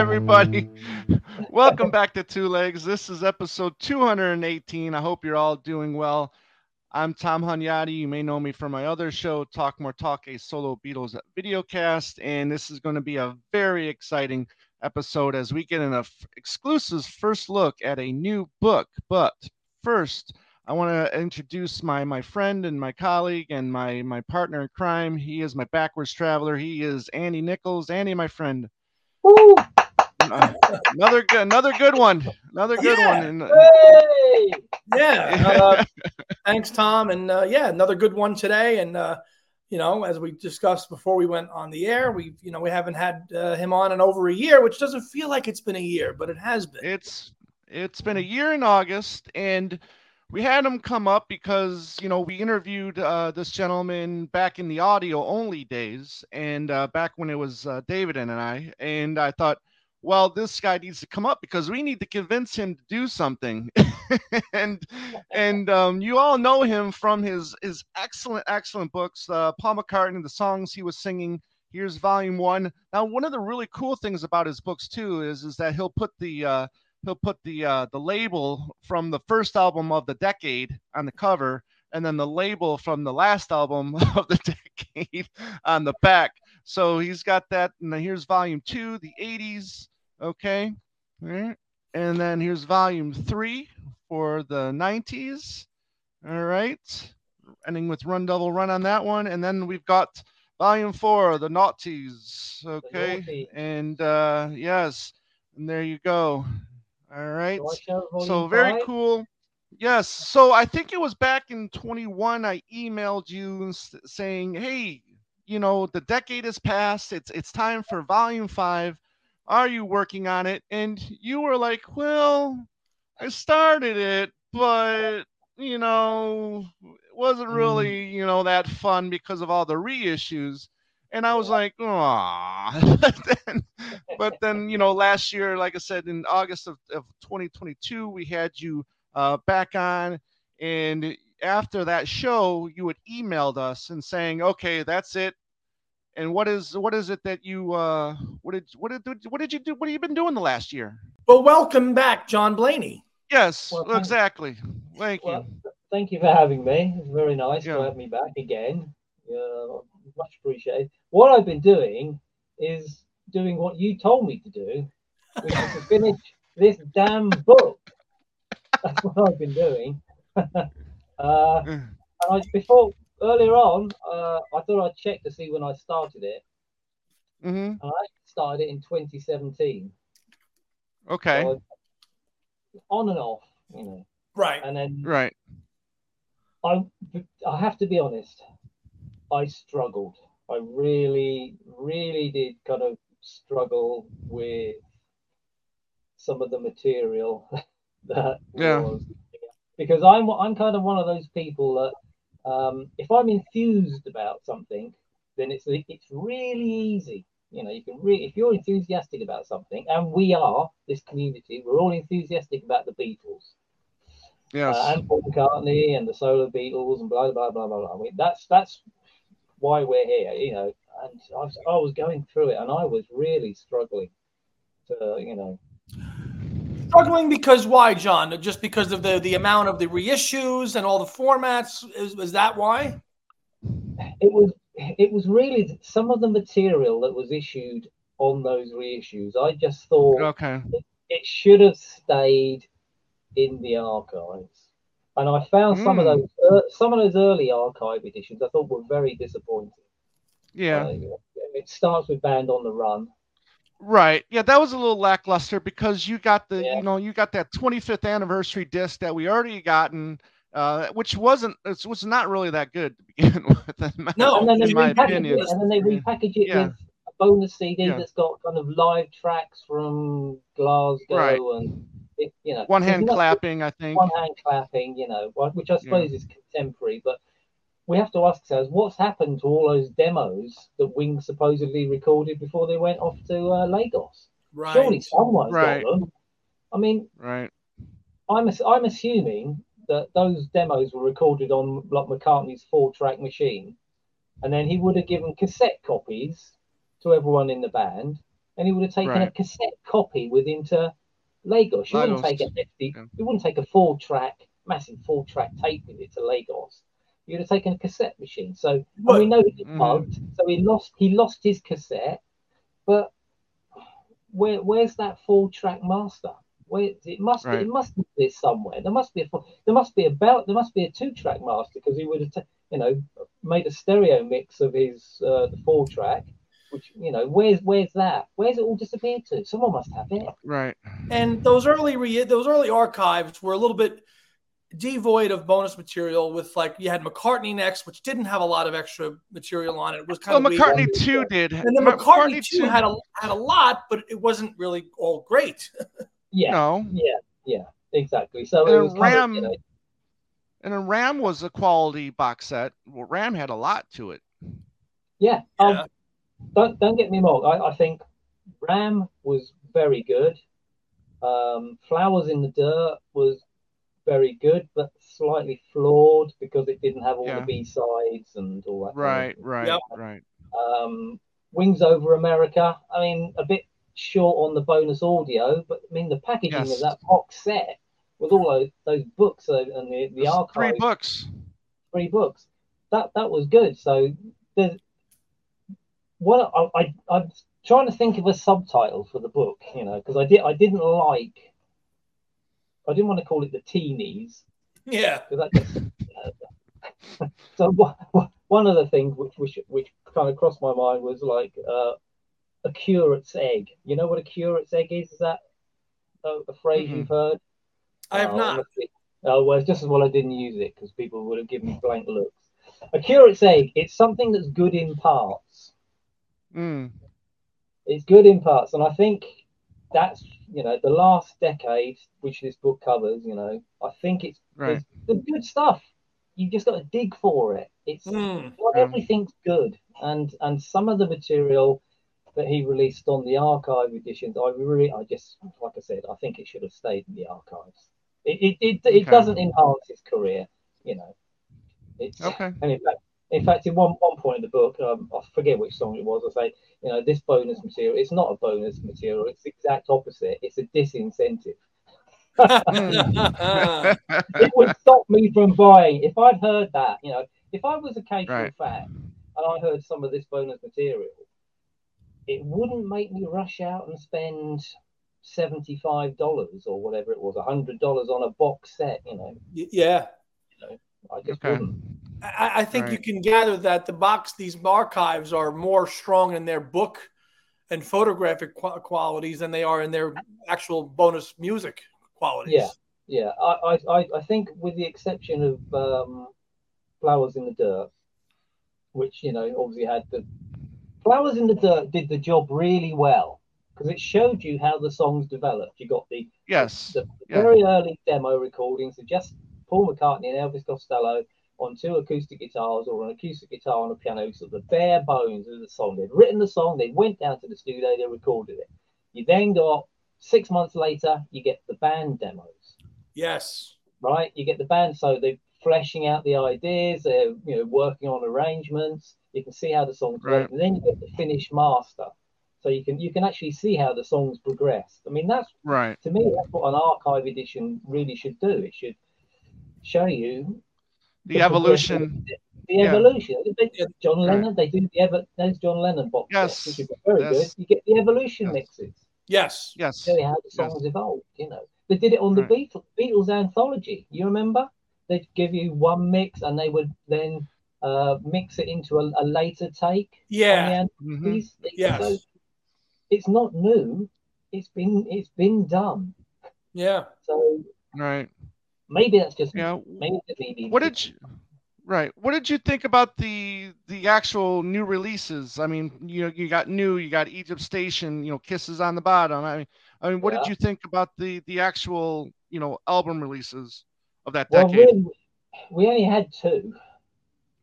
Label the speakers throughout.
Speaker 1: hey, everybody. Mm. Welcome back to Two Legs. This is episode 218. I hope you're all doing well. I'm Tom Hunyadi. You may know me from my other show, Talk More Talk, a solo Beatles videocast. And this is going to be a very exciting episode as we get an f- exclusive first look at a new book. But first, I want to introduce my my friend and my colleague and my my partner in crime. He is my backwards traveler. He is Andy Nichols. Andy, my friend.
Speaker 2: Woo!
Speaker 1: Another good another good one. Another good
Speaker 3: Yeah.
Speaker 1: one. Uh,
Speaker 2: Hey!
Speaker 3: Yeah. Uh, thanks, Tom. And uh, yeah, another good one today. And uh, you know, as we discussed before we went on the air, we you know we haven't had uh, him on in over a year, which doesn't feel like it's been a year, but it has been.
Speaker 1: it's it's been a year in August, and we had him come up because you know we interviewed uh, this gentleman back in the audio only days, and uh, back when it was uh, David and I, and I thought, well, this guy needs to come up because we need to convince him to do something, and and um, you all know him from his his excellent excellent books, uh, Paul McCartney, the songs he was singing. Here's volume one. Now, one of the really cool things about his books too is is that he'll put the uh, he'll put the uh, the label from the first album of the decade on the cover, and then the label from the last album of the decade on the back. So he's got that. And here's volume two, the 80s. Okay. All right. And then here's volume three for the 90s. All right. Ending with Run Devil Run on that one. And then we've got volume four, the Naughties. Okay.
Speaker 2: Naughty.
Speaker 1: And uh, yes. And there you go. All right
Speaker 2: Do I show volume
Speaker 1: so very
Speaker 2: five?
Speaker 1: cool yes so i think it was back in 21 i emailed you saying hey you know the decade has passed it's it's time for volume five are you working on it? And you were like well i started it but you know it wasn't
Speaker 2: Mm.
Speaker 1: really you know that fun because of all the reissues. And i was like ah but then but then you know last year like i said in august of, of 2022 we had you uh, back on. And after that show you had emailed us and saying okay that's it and what is what is it that you uh what did what did what did you do what have you been doing the last year
Speaker 3: Well, welcome back, John Blaney.
Speaker 1: yes
Speaker 2: Well,
Speaker 1: exactly thank you
Speaker 2: Well, thank you for having me. It's very nice
Speaker 1: Yeah.
Speaker 2: to have me back again. Uh, much appreciated. What I've been doing is doing what you told me to do, which is to finish this damn book. That's what I've been doing. uh, and I, before earlier on, uh, I thought I'd check to see when I started it.
Speaker 1: hmm
Speaker 2: And I started it in 2017.
Speaker 1: okay
Speaker 2: So on and off, you know.
Speaker 3: Right.
Speaker 2: And then
Speaker 1: right
Speaker 2: I I have to be honest. I struggled. I really, really did kind of struggle with some of the material that
Speaker 1: Yeah.
Speaker 2: was because I'm I'm kind of one of those people that um, if I'm enthused about something, then it's it's really easy. You know, you can really if you're enthusiastic about something, and we are this community, we're all enthusiastic about the Beatles
Speaker 1: yes
Speaker 2: uh, and Paul McCartney and the solo Beatles and blah blah blah blah blah. I mean, that's that's why we're here, you know. And I was, I was going through it, and I was really struggling to, you know.
Speaker 3: Struggling because why, John? Just because of the the amount of the reissues and all the formats? Is, is that why?
Speaker 2: It was it was really some of the material that was issued on those reissues. I just thought
Speaker 1: okay
Speaker 2: it should have stayed in the archives. And I found some of
Speaker 1: Mm.
Speaker 2: those uh, some of those early archive editions I thought were very disappointing.
Speaker 1: yeah
Speaker 2: Uh, it starts with Band on the Run.
Speaker 1: Right. Yeah, that was a little lackluster because you got the
Speaker 2: Yeah.
Speaker 1: you know you got that 25th anniversary disc that we already gotten, uh, which wasn't it was not really that good to begin with. My,
Speaker 3: No,
Speaker 2: and then they
Speaker 1: in my
Speaker 2: repackage
Speaker 1: opinion.
Speaker 2: it, and then they repackage it
Speaker 1: Yeah.
Speaker 2: with a bonus CD
Speaker 1: Yeah.
Speaker 2: that's got kind of live tracks from Glasgow
Speaker 1: Right.
Speaker 2: and it, you know
Speaker 1: One hand clapping, I think.
Speaker 2: one hand clapping, you know, which I suppose is contemporary, but we have to ask ourselves what's happened to all those demos that Wings supposedly recorded before they went off to uh, Lagos.
Speaker 3: Right.
Speaker 2: Surely someone's
Speaker 1: Right.
Speaker 2: got them. I mean,
Speaker 1: Right.
Speaker 2: I'm I'm assuming that those demos were recorded on like McCartney's four track machine, and then he would have given cassette copies to everyone in the band, and he would have taken a cassette copy with him to Lagos. You wouldn't take a hefty,
Speaker 1: Yeah.
Speaker 2: you wouldn't take a four track, massive four track tape with it to Lagos. You'd have taken a cassette machine. So and we know he
Speaker 1: Mhm.
Speaker 2: mugged, so he lost he lost his cassette, but where where's that four track master? Where it must be,
Speaker 1: Right.
Speaker 2: it must be somewhere. There must be a four- there must be about there must be a two track master because he would have ta- you know made a stereo mix of his uh, the four track. Which you know, where's where's that? Where's it all disappeared to? Someone must have it.
Speaker 1: Right.
Speaker 3: and those early re- those early archives were a little bit devoid of bonus material with like you had McCartney next which didn't have a lot of extra material on it it was kind
Speaker 1: Well,
Speaker 3: of weak.
Speaker 1: McCartney two did.
Speaker 3: and then
Speaker 1: Ma-
Speaker 3: McCartney, too
Speaker 1: two-
Speaker 3: had a had a lot but it wasn't really all great
Speaker 2: Yeah,
Speaker 1: no,
Speaker 2: yeah, yeah, exactly. So
Speaker 1: And
Speaker 2: it was kind
Speaker 1: Ram-
Speaker 2: of, you know,
Speaker 1: and then Ram was a quality box set. Well, Ram had a lot to it.
Speaker 2: yeah. um,
Speaker 3: Yeah.
Speaker 2: don't don't get me wrong. I, I think Ram was very good. Um, Flowers in the Dirt was very good, but slightly flawed because it didn't have all
Speaker 1: Yeah.
Speaker 2: the B sides and all that. kind of
Speaker 1: Right, right,
Speaker 3: Yep.
Speaker 1: right.
Speaker 2: Um, Wings Over America. I mean, a bit short on the bonus audio, but I mean the packaging
Speaker 1: Yes.
Speaker 2: of that box set with all those, those books and the the archive
Speaker 1: Three books.
Speaker 2: three books. That that was good. So there's what I, I I'm trying to think of a subtitle for the book, you know, because I did I didn't like I didn't want to call it the teenies
Speaker 3: yeah
Speaker 2: just, uh, so one of the things which which which kind of crossed my mind was like uh, a curate's egg. You know what a curate's egg is? Is that a, a phrase
Speaker 1: Mhm.
Speaker 2: you've heard?
Speaker 3: I have
Speaker 2: Oh,
Speaker 3: not.
Speaker 2: Oh, well, it's just as well I didn't use it because people would have given me blank looks. A curate's egg, it's something that's good in parts.
Speaker 1: Mm.
Speaker 2: It's good in parts. And I think that's, you know, the last decade, which this book covers, you know, I think it's
Speaker 1: Right.
Speaker 2: the good stuff. You just got to dig for it. It's
Speaker 3: Hmm.
Speaker 2: not
Speaker 1: Yeah.
Speaker 2: everything's good. And and some of the material that he released on the archive editions, I really, I just, like I said, I think it should have stayed in the archives. It it it, it
Speaker 1: Okay.
Speaker 2: doesn't enhance his career, you know. It's
Speaker 1: Okay.
Speaker 2: and in fact, in fact, in one one point in the book, um, I forget which song it was. I say, you know, this bonus material, it's not a bonus material. It's the exact opposite. It's a disincentive. it would stop me from buying. If I'd heard that, you know, if I was a casual
Speaker 1: Right.
Speaker 2: fan and I heard some of this bonus material, it wouldn't make me rush out and spend seventy-five dollars or whatever it was, hundred dollars on a box set. You know,
Speaker 3: Y- yeah
Speaker 2: I just
Speaker 1: Okay.
Speaker 2: wouldn't.
Speaker 3: I, I think you can gather that the box, these archives are more strong in their book and photographic qu- qualities than they are in their actual bonus music qualities.
Speaker 2: Yeah. Yeah, I, I, I- I think with the exception of um, Flowers in the Dirt, which you know obviously had the Flowers in the Dirt did the job really well because it showed you how the songs developed. You got the
Speaker 1: Yes.
Speaker 2: the
Speaker 1: Yeah.
Speaker 2: very early demo recordings of just Paul McCartney and Elvis Costello on two acoustic guitars or an acoustic guitar on a piano, so the bare bones of the song. They'd written the song, they went down to the studio, they recorded it. You then got six months later, you get the band demos,
Speaker 3: Yes.
Speaker 2: right? You get the band, so they're fleshing out the ideas, they're you know working on arrangements. You can see how the songs
Speaker 1: Right.
Speaker 2: work, and then you get the finished master. So you can you can actually see how the songs progress. I mean, that's
Speaker 1: Right.
Speaker 2: to me, that's what an archive edition really should do. It should show you
Speaker 1: The evolution.
Speaker 2: the
Speaker 1: yeah.
Speaker 2: evolution. They-
Speaker 3: Yeah.
Speaker 2: John
Speaker 1: Right.
Speaker 2: Lennon, they do the ever. There's John Lennon box
Speaker 1: Yes.
Speaker 2: sets, very
Speaker 1: Yes.
Speaker 2: good. You get the evolution
Speaker 1: Yes.
Speaker 2: mixes.
Speaker 3: Yes.
Speaker 1: Yes.
Speaker 2: Show you how the songs evolved. You know, they did it on the
Speaker 1: Right.
Speaker 2: Beatles Beatles anthology. You remember? They'd give you one mix, and they would then uh, mix it into a, a later take.
Speaker 3: Yeah.
Speaker 2: on the
Speaker 1: Mhm.
Speaker 3: Yes.
Speaker 2: So it's not new. It's been it's been done.
Speaker 3: Yeah.
Speaker 2: So
Speaker 1: Right.
Speaker 2: Maybe that's just
Speaker 1: Yeah.
Speaker 2: maybe me.
Speaker 1: What did you? Right. What did you think about the the actual new releases? I mean, you know, you got new, you got Egypt Station, you know, Kisses on the Bottom. I mean, I mean, what
Speaker 2: Yeah.
Speaker 1: did you think about the the actual, you know, album releases of that
Speaker 2: Well,
Speaker 1: decade?
Speaker 2: really, we only had two.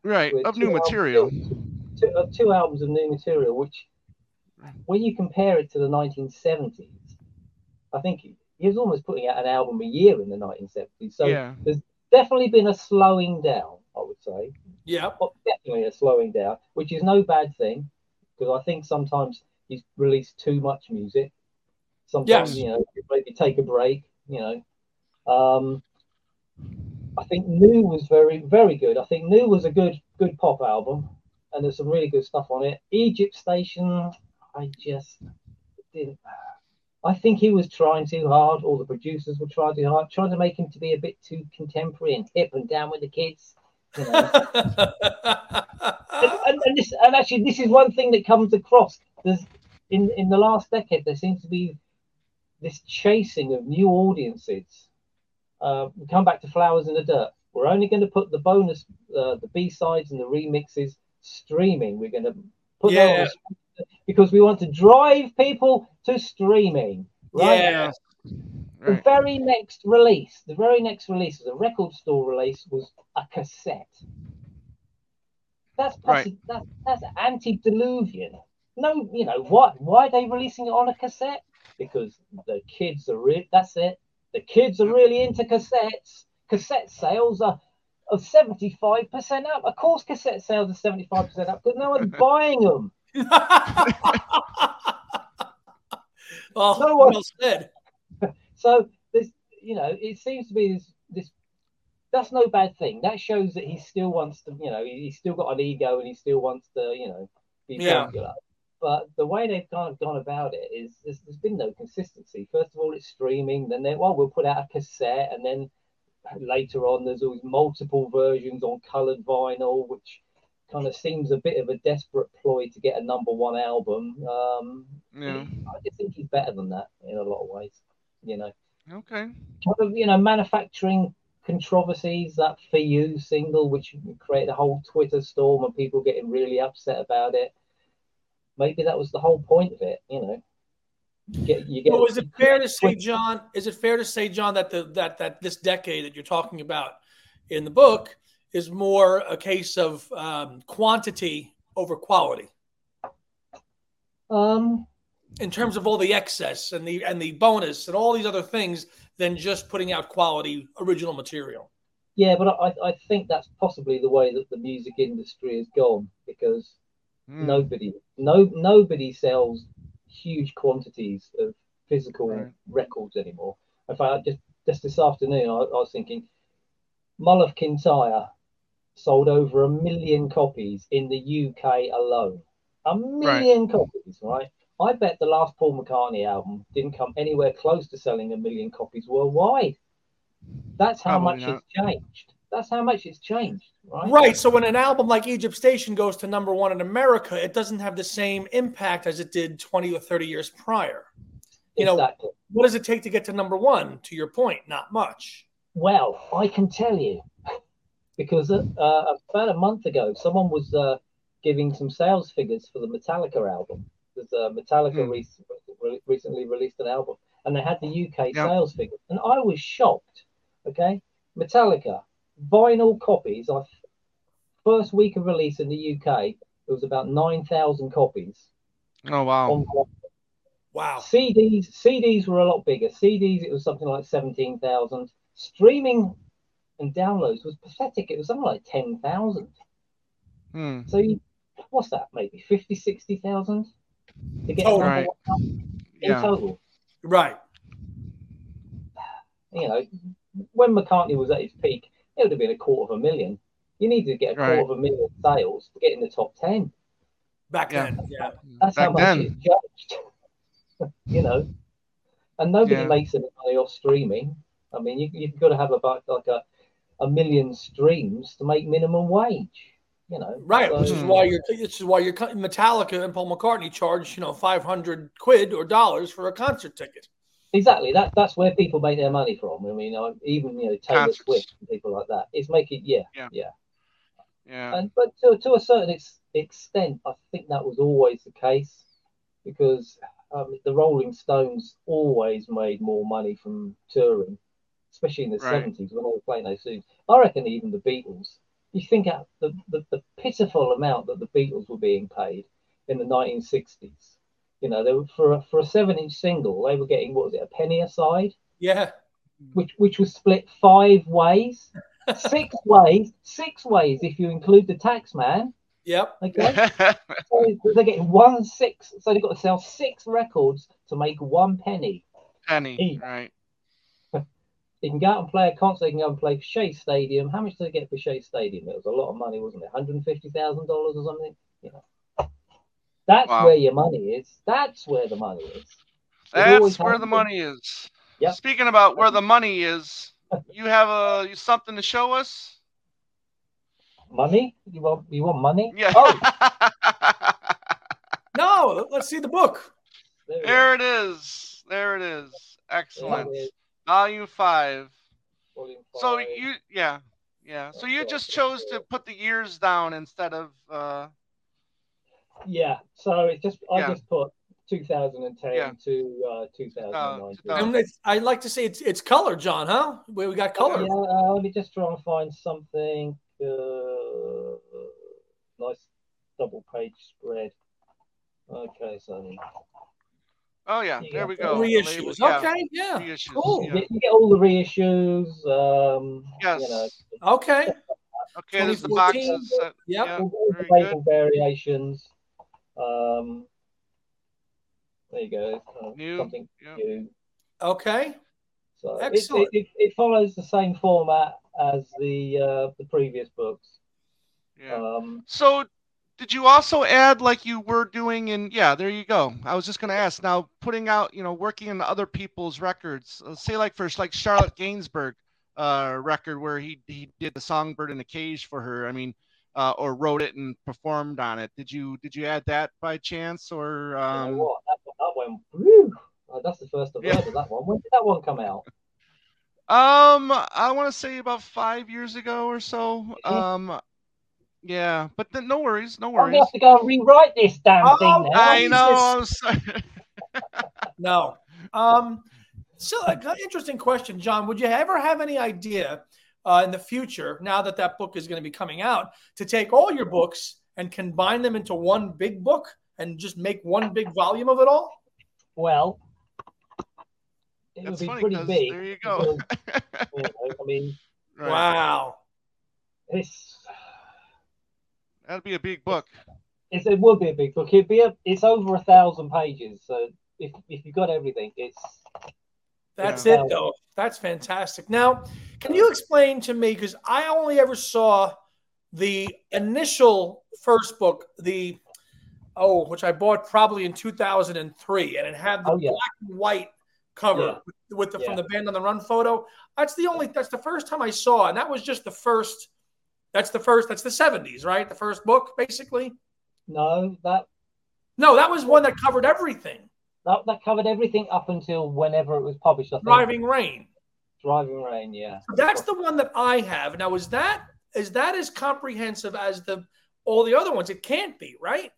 Speaker 1: right, of
Speaker 2: two
Speaker 1: new
Speaker 2: albums-
Speaker 1: material.
Speaker 2: Two, uh, two albums of new material, which, when you compare it to the 1970s, I think he he was almost putting out an album a year in the 1970s. So
Speaker 1: yeah.
Speaker 2: there's definitely been a slowing down, I would say.
Speaker 3: Yeah.
Speaker 2: Well, definitely a slowing down, which is no bad thing, because I think sometimes he's released too much music. Sometimes
Speaker 3: Yes.
Speaker 2: you know maybe take a break. You know, um, I think New was very very good. I think New was a good good pop album, and there's some really good stuff on it. Egypt Station, I just didn't. I think he was trying too hard. All the producers were trying too hard, trying to make him to be a bit too contemporary and hip and down with the kids. You know. and, and, and this and actually this is one thing that comes across there's in in the last decade there seems to be this chasing of new audiences uh, we come back to flowers in the dirt we're only going to put the bonus uh, the b-sides and the remixes streaming we're going to put that
Speaker 3: Yeah.
Speaker 2: on because we want to drive people to streaming right
Speaker 3: Yeah.
Speaker 2: the very next release, the very next release, the record store release, was a cassette. That's
Speaker 1: Right.
Speaker 2: that's that's antediluvian. No, you know what? Why are they releasing it on a cassette? Because the kids are real. That's it. The kids are really into cassettes. Cassette sales are of seventy five percent up. Of course, cassette sales are seventy five percent up because no one's buying them.
Speaker 3: well,
Speaker 2: No one-
Speaker 3: well said.
Speaker 2: So this, you know, it seems to be this, this. That's no bad thing. That shows that he still wants to, you know, he- he's still got an ego and he still wants to, you know, be
Speaker 3: Yeah.
Speaker 2: popular. But the way they've kind of gone about it is there's, there's been no consistency. First of all, it's streaming. Then they, well, we'll put out a cassette, and then later on, there's always multiple versions on coloured vinyl, which kind of seems a bit of a desperate ploy to get a number one album. Um,
Speaker 1: Yeah.
Speaker 2: I just think he's better than that in a lot of ways. You know
Speaker 1: Okay.
Speaker 2: kind of, you know, manufacturing controversies. That Fuh You single, which created a whole Twitter storm and people getting really upset about it. Maybe that was the whole point of it, you know. You get, you get.
Speaker 3: Well, is it fair to say, John? Is it fair to say, John, that the that that this decade that you're talking about in the book is more a case of um, quantity over quality
Speaker 2: Um,
Speaker 3: in terms of all the excess and the and the bonus and all these other things than just putting out quality original material?
Speaker 2: yeah, but I, I think that's possibly the way that the music industry has gone because
Speaker 1: Hmm.
Speaker 2: nobody, no, nobody sells huge quantities of physical
Speaker 1: Right.
Speaker 2: records anymore. In fact, just just this afternoon, I, I was thinking, Mull of Kintyre sold over a million copies in the UK alone. A million copies, right? I bet the last Paul McCartney album didn't come anywhere close to selling a million copies worldwide. That's how
Speaker 1: Probably
Speaker 2: much
Speaker 1: not.
Speaker 2: it's changed. That's how much it's changed, right?
Speaker 3: Right. So when an album like Egypt Station goes to number one in America, it doesn't have the same impact as it did 20 or 30 years prior. You know,
Speaker 2: exactly.
Speaker 3: what does it take to get to number one? To your point, not much.
Speaker 2: Well, I can tell you because uh, uh, about a month ago, someone was uh, giving some sales figures for the Metallica album. Because uh, Metallica
Speaker 1: Hmm.
Speaker 2: re- re- recently released an album, and they had the UK
Speaker 1: Yeah.
Speaker 2: sales figures, and I was shocked. Okay, Metallica vinyl copies. I first week of release in the UK, it was about nine thousand copies.
Speaker 1: Oh wow.
Speaker 2: On
Speaker 3: Wow.
Speaker 2: CDs, CDs were a lot bigger. CDs, it was something like 17,000. Streaming and downloads was pathetic. It was something like 10,000.
Speaker 1: Hmm.
Speaker 2: So you, what's that? Maybe 50, 60,000 to get
Speaker 3: Total.
Speaker 2: number
Speaker 1: Right.
Speaker 2: in
Speaker 1: Yeah.
Speaker 2: total.
Speaker 3: Right.
Speaker 2: You know, when McCartney was at his peak, it would have been a quarter of a million. You needed to get a quarter
Speaker 1: Right.
Speaker 2: of a million sales to get in the top 10.
Speaker 3: Back
Speaker 1: Yeah.
Speaker 3: then. Yeah.
Speaker 2: That's how
Speaker 1: Back
Speaker 2: much
Speaker 1: then.
Speaker 2: it's judged. you know, and nobody
Speaker 1: Yeah.
Speaker 2: makes any money off streaming. I mean, you, you've got to have about like a, a million streams to make minimum wage. You know,
Speaker 3: Right.
Speaker 2: So-
Speaker 3: Which is why you're this is why you're Metallica and Paul McCartney charge, you know, 500 quid or dollars for a concert ticket.
Speaker 2: exactly that. That's where people make their money from. I mean, even you know Taylor
Speaker 1: Concerts.
Speaker 2: Swift and people like that. It's making yeah,
Speaker 1: Yeah.
Speaker 2: yeah.
Speaker 1: Yeah.
Speaker 2: And but to, to a certain ex- extent, I think that was always the case because um, the Rolling Stones always made more money from touring, especially in the
Speaker 1: Right.
Speaker 2: 70s when they were playing those tunes. I reckon even the Beatles, you think out the, the, the pitiful amount that the Beatles were being paid in the 1960s. You know, they were for a, for a seven inch single, they were getting what was it, a penny a side,
Speaker 3: Yeah.
Speaker 2: which which was split five ways, six ways, six ways if you include the tax man.
Speaker 3: Yep.
Speaker 2: Okay, so they're getting one six. So they've got to sell six records to make one penny.
Speaker 1: Penny, right?
Speaker 2: They can go out and play a concert. They can go and play Shea Stadium. How much did they get for Shea Stadium? It was a lot of money, wasn't it? Hundred and fifty thousand dollars or something. You know, that's
Speaker 1: Wow.
Speaker 2: where your money is. That's where the money is.
Speaker 1: That's where the
Speaker 2: been.
Speaker 1: money is.
Speaker 2: Yep.
Speaker 1: Speaking about where the money is, you have uh, a something to show us?
Speaker 2: Money? You want? You want money?
Speaker 1: Yeah.
Speaker 2: Oh,
Speaker 3: No, let- let's see the book.
Speaker 2: there
Speaker 1: there it is. There it is.
Speaker 2: There
Speaker 1: Excellent.
Speaker 2: it is,
Speaker 1: Volume five.
Speaker 2: volume
Speaker 1: So
Speaker 2: five.
Speaker 1: you, yeah, yeah. So you just chose to put the years down instead of. uh
Speaker 2: Yeah. So it's just I
Speaker 1: Yeah.
Speaker 2: just put 2010
Speaker 1: Yeah.
Speaker 2: to uh, 2019.
Speaker 1: 2000.
Speaker 3: And it's, I like to say it's it's color, John, huh? Where we got color.
Speaker 2: Yeah, uh, let me just try and find something. Uh, nice double page spread. Okay, so
Speaker 1: Oh yeah, there
Speaker 2: got
Speaker 1: we go.
Speaker 3: Reissues.
Speaker 1: label, yeah,
Speaker 3: Okay, yeah.
Speaker 1: reissues,
Speaker 3: Cool.
Speaker 1: yeah.
Speaker 2: get, you get all the reissues. Um,
Speaker 1: Yes.
Speaker 2: You know,
Speaker 3: Okay.
Speaker 1: Okay, there's the boxes. uh,
Speaker 3: Yep.
Speaker 1: Yeah,
Speaker 2: all, all the
Speaker 1: very
Speaker 2: label variations. Um, there you go. Kind of
Speaker 1: New,
Speaker 2: something
Speaker 1: yeah.
Speaker 2: new.
Speaker 3: Okay.
Speaker 2: So it, it,
Speaker 3: Excellent.
Speaker 2: it, it follows the same format as the uh, the previous books.
Speaker 1: yeah.
Speaker 2: Um,
Speaker 1: So, did you also add like you were doing in? Yeah, there you go. I was just going to ask. Now, putting out, you know, working in other people's records. uh, say like for like Charlotte Gainsbourg uh, record where he he did the Songbird in a Cage for her. I mean, uh, or wrote it and performed on it. Did you did you add that by chance or?
Speaker 2: you know
Speaker 1: Um,
Speaker 2: what? That, that went. Whew, Oh, that's the first I've
Speaker 1: Yeah.
Speaker 2: heard of that one. When did that one come out?
Speaker 1: Um, I want to say about five years ago or so.
Speaker 2: Mhm.
Speaker 1: Um, yeah, but then no worries, no
Speaker 2: I'm gonna
Speaker 1: worries.
Speaker 2: have to go and rewrite this damn
Speaker 3: Oh,
Speaker 2: thing now.
Speaker 1: I know. I'm sorry.
Speaker 3: No. Um, so, an interesting question, John. Would you ever have any idea uh, in the future, now that that book is going to be coming out, to take all your books and combine them into one big book and just make one big volume of it all?
Speaker 2: Well, it
Speaker 1: That's
Speaker 2: would be
Speaker 1: funny,
Speaker 2: pretty
Speaker 1: 'cause
Speaker 2: big.
Speaker 1: there you go.
Speaker 2: because, you know, I mean,
Speaker 1: Right.
Speaker 3: Wow.
Speaker 2: it's,
Speaker 1: That'd be a big book.
Speaker 2: it's it would be a big book. It'd be a, it's over a thousand pages. So if if you got everything, it's
Speaker 3: That's
Speaker 2: Yeah.
Speaker 3: it, though. That's fantastic. Now, can you explain to me? Because I only ever saw the initial first book, the oh, which I bought probably in 2003, and it had the
Speaker 2: Oh, yeah.
Speaker 3: black and white cover
Speaker 2: Yeah.
Speaker 3: with, with the
Speaker 2: Yeah.
Speaker 3: from the band on the run photo. That's the only. That's the first time I saw, and that was just the first. That's the first. That's the 70s, right? The first book, basically.
Speaker 2: no that
Speaker 3: No, that was one that covered everything.
Speaker 2: that, that covered everything up until whenever it was published. I think.
Speaker 3: Driving Rain.
Speaker 2: Driving Rain, yeah.
Speaker 3: That's the one that I have. Now, is that is that as comprehensive as the all the other ones? It can't be, right?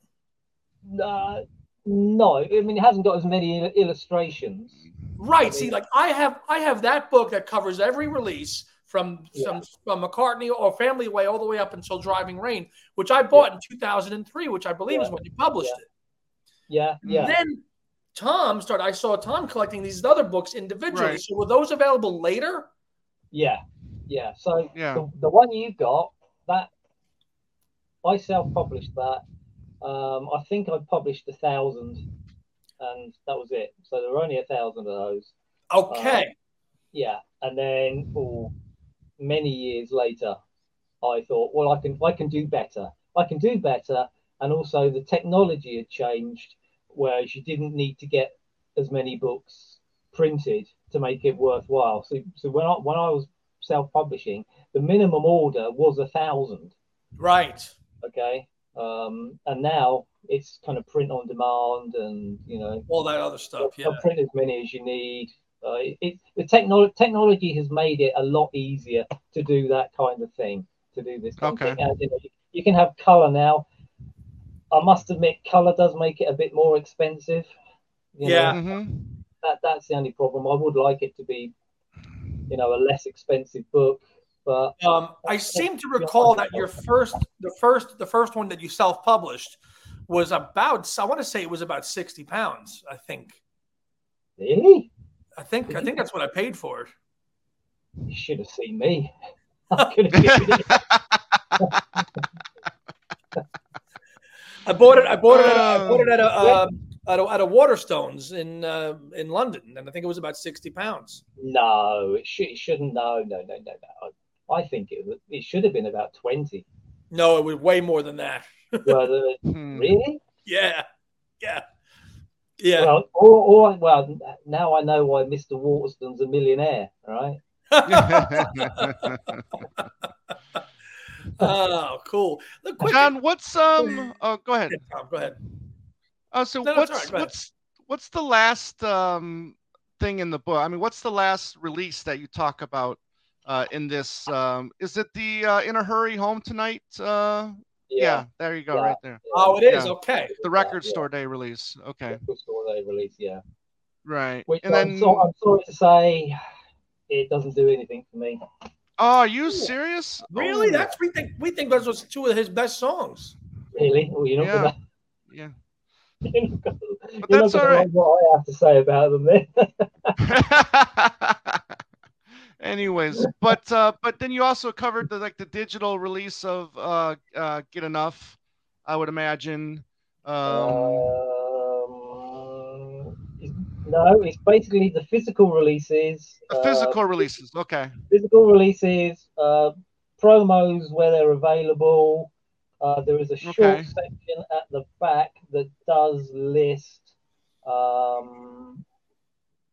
Speaker 2: Uh, no, I mean it hasn't got as many il- illustrations.
Speaker 3: Right. See, like I have I have that book that covers every release from
Speaker 2: Yeah.
Speaker 3: from, from McCartney or Family Way all the way up until Driving Rain, which I bought in 2003, which I believe is when you published
Speaker 2: Yeah.
Speaker 3: it.
Speaker 2: Yeah, yeah.
Speaker 3: Then Tom started. I saw Tom collecting these other books individually.
Speaker 1: Right.
Speaker 3: So were those available later?
Speaker 2: Yeah, yeah. So
Speaker 1: Yeah.
Speaker 2: the, the one you got, that I self-published that. Um, I think I published a thousand, and that was it. So there were only a thousand of those.
Speaker 3: Okay.
Speaker 2: Yeah, and then for many years later, I thought, well, I can I can do better. I can do better, and also the technology had changed, whereas you didn't need to get as many books printed to make it worthwhile. So, so when I when I was self-publishing, the minimum order was a thousand.
Speaker 3: right.
Speaker 2: Okay, um, and now it's kind of print on demand, and you know,
Speaker 3: All that other stuff. Yeah.
Speaker 2: Print as many as you need. Uh, it, it, the technology technology has made it a lot easier to do that kind of thing. To do this, kind of
Speaker 1: Okay.
Speaker 2: thing. You, know, you, you can have color now. I must admit, color does make it a bit more expensive. You know,
Speaker 3: Yeah.
Speaker 1: hmm
Speaker 2: that that's the only problem. I would like it to be, you know, a less expensive book, but
Speaker 3: Um, I seem to recall that your first, the first, the first one that you self-published was about. I want to say it was about sixty pounds. I think.
Speaker 2: really,
Speaker 3: I think. I think that's what I paid for it.
Speaker 2: you should have seen me. I could have given it.
Speaker 3: I bought it. I bought it. At, I bought it at a,
Speaker 2: Yeah.
Speaker 3: uh, at a at a Waterstones in uh, in London, and I think it was about sixty pounds.
Speaker 2: No, it, should, it shouldn't. No, no, no, no, no. I think it was, it should have been about twenty.
Speaker 3: No, it was way more than that.
Speaker 2: Well, uh,
Speaker 1: Hmm.
Speaker 2: really?
Speaker 3: Yeah, yeah, yeah.
Speaker 2: Well, or, or well, now I know why Mr. Waterston's a millionaire, right?
Speaker 3: oh, cool. Look, quick.
Speaker 1: John, what's um? Oh, go ahead.
Speaker 3: Tom, go ahead.
Speaker 1: Oh, so
Speaker 3: No, no,
Speaker 1: what's
Speaker 3: all right,
Speaker 1: what's what's the last um thing in the book? I mean, what's the last release that you talk about uh in this? Um, is it the uh, In a Hurry Home Tonight? Uh, yeah, there you go,
Speaker 2: Yeah.
Speaker 1: right there.
Speaker 3: Oh, it is
Speaker 1: Yeah.
Speaker 3: okay.
Speaker 1: The record
Speaker 2: Yeah.
Speaker 1: store day release. Okay,
Speaker 2: Record store they release, yeah.
Speaker 1: right.
Speaker 2: Which
Speaker 1: and
Speaker 2: I'm,
Speaker 1: then,
Speaker 2: so, I'm sorry to say, it doesn't do anything for me.
Speaker 1: oh, are you serious?
Speaker 3: Oh, really?
Speaker 1: Oh,
Speaker 3: That's we think we think those was two of his best songs.
Speaker 2: Really? Well, you're not
Speaker 1: Yeah. yeah.
Speaker 2: You're not gonna,
Speaker 1: But that's all right.
Speaker 2: what I have to say about them then.
Speaker 1: Anyways, but uh, but then you also covered the like the digital release of uh, uh, Get Enough, I would imagine. Um,
Speaker 2: Um, it's- no, it's basically the physical releases.
Speaker 1: the
Speaker 2: uh,
Speaker 1: physical releases. Okay.
Speaker 2: physical releases, uh, promos where they're available. Uh, there is a short
Speaker 1: Okay.
Speaker 2: section at the back that does list um,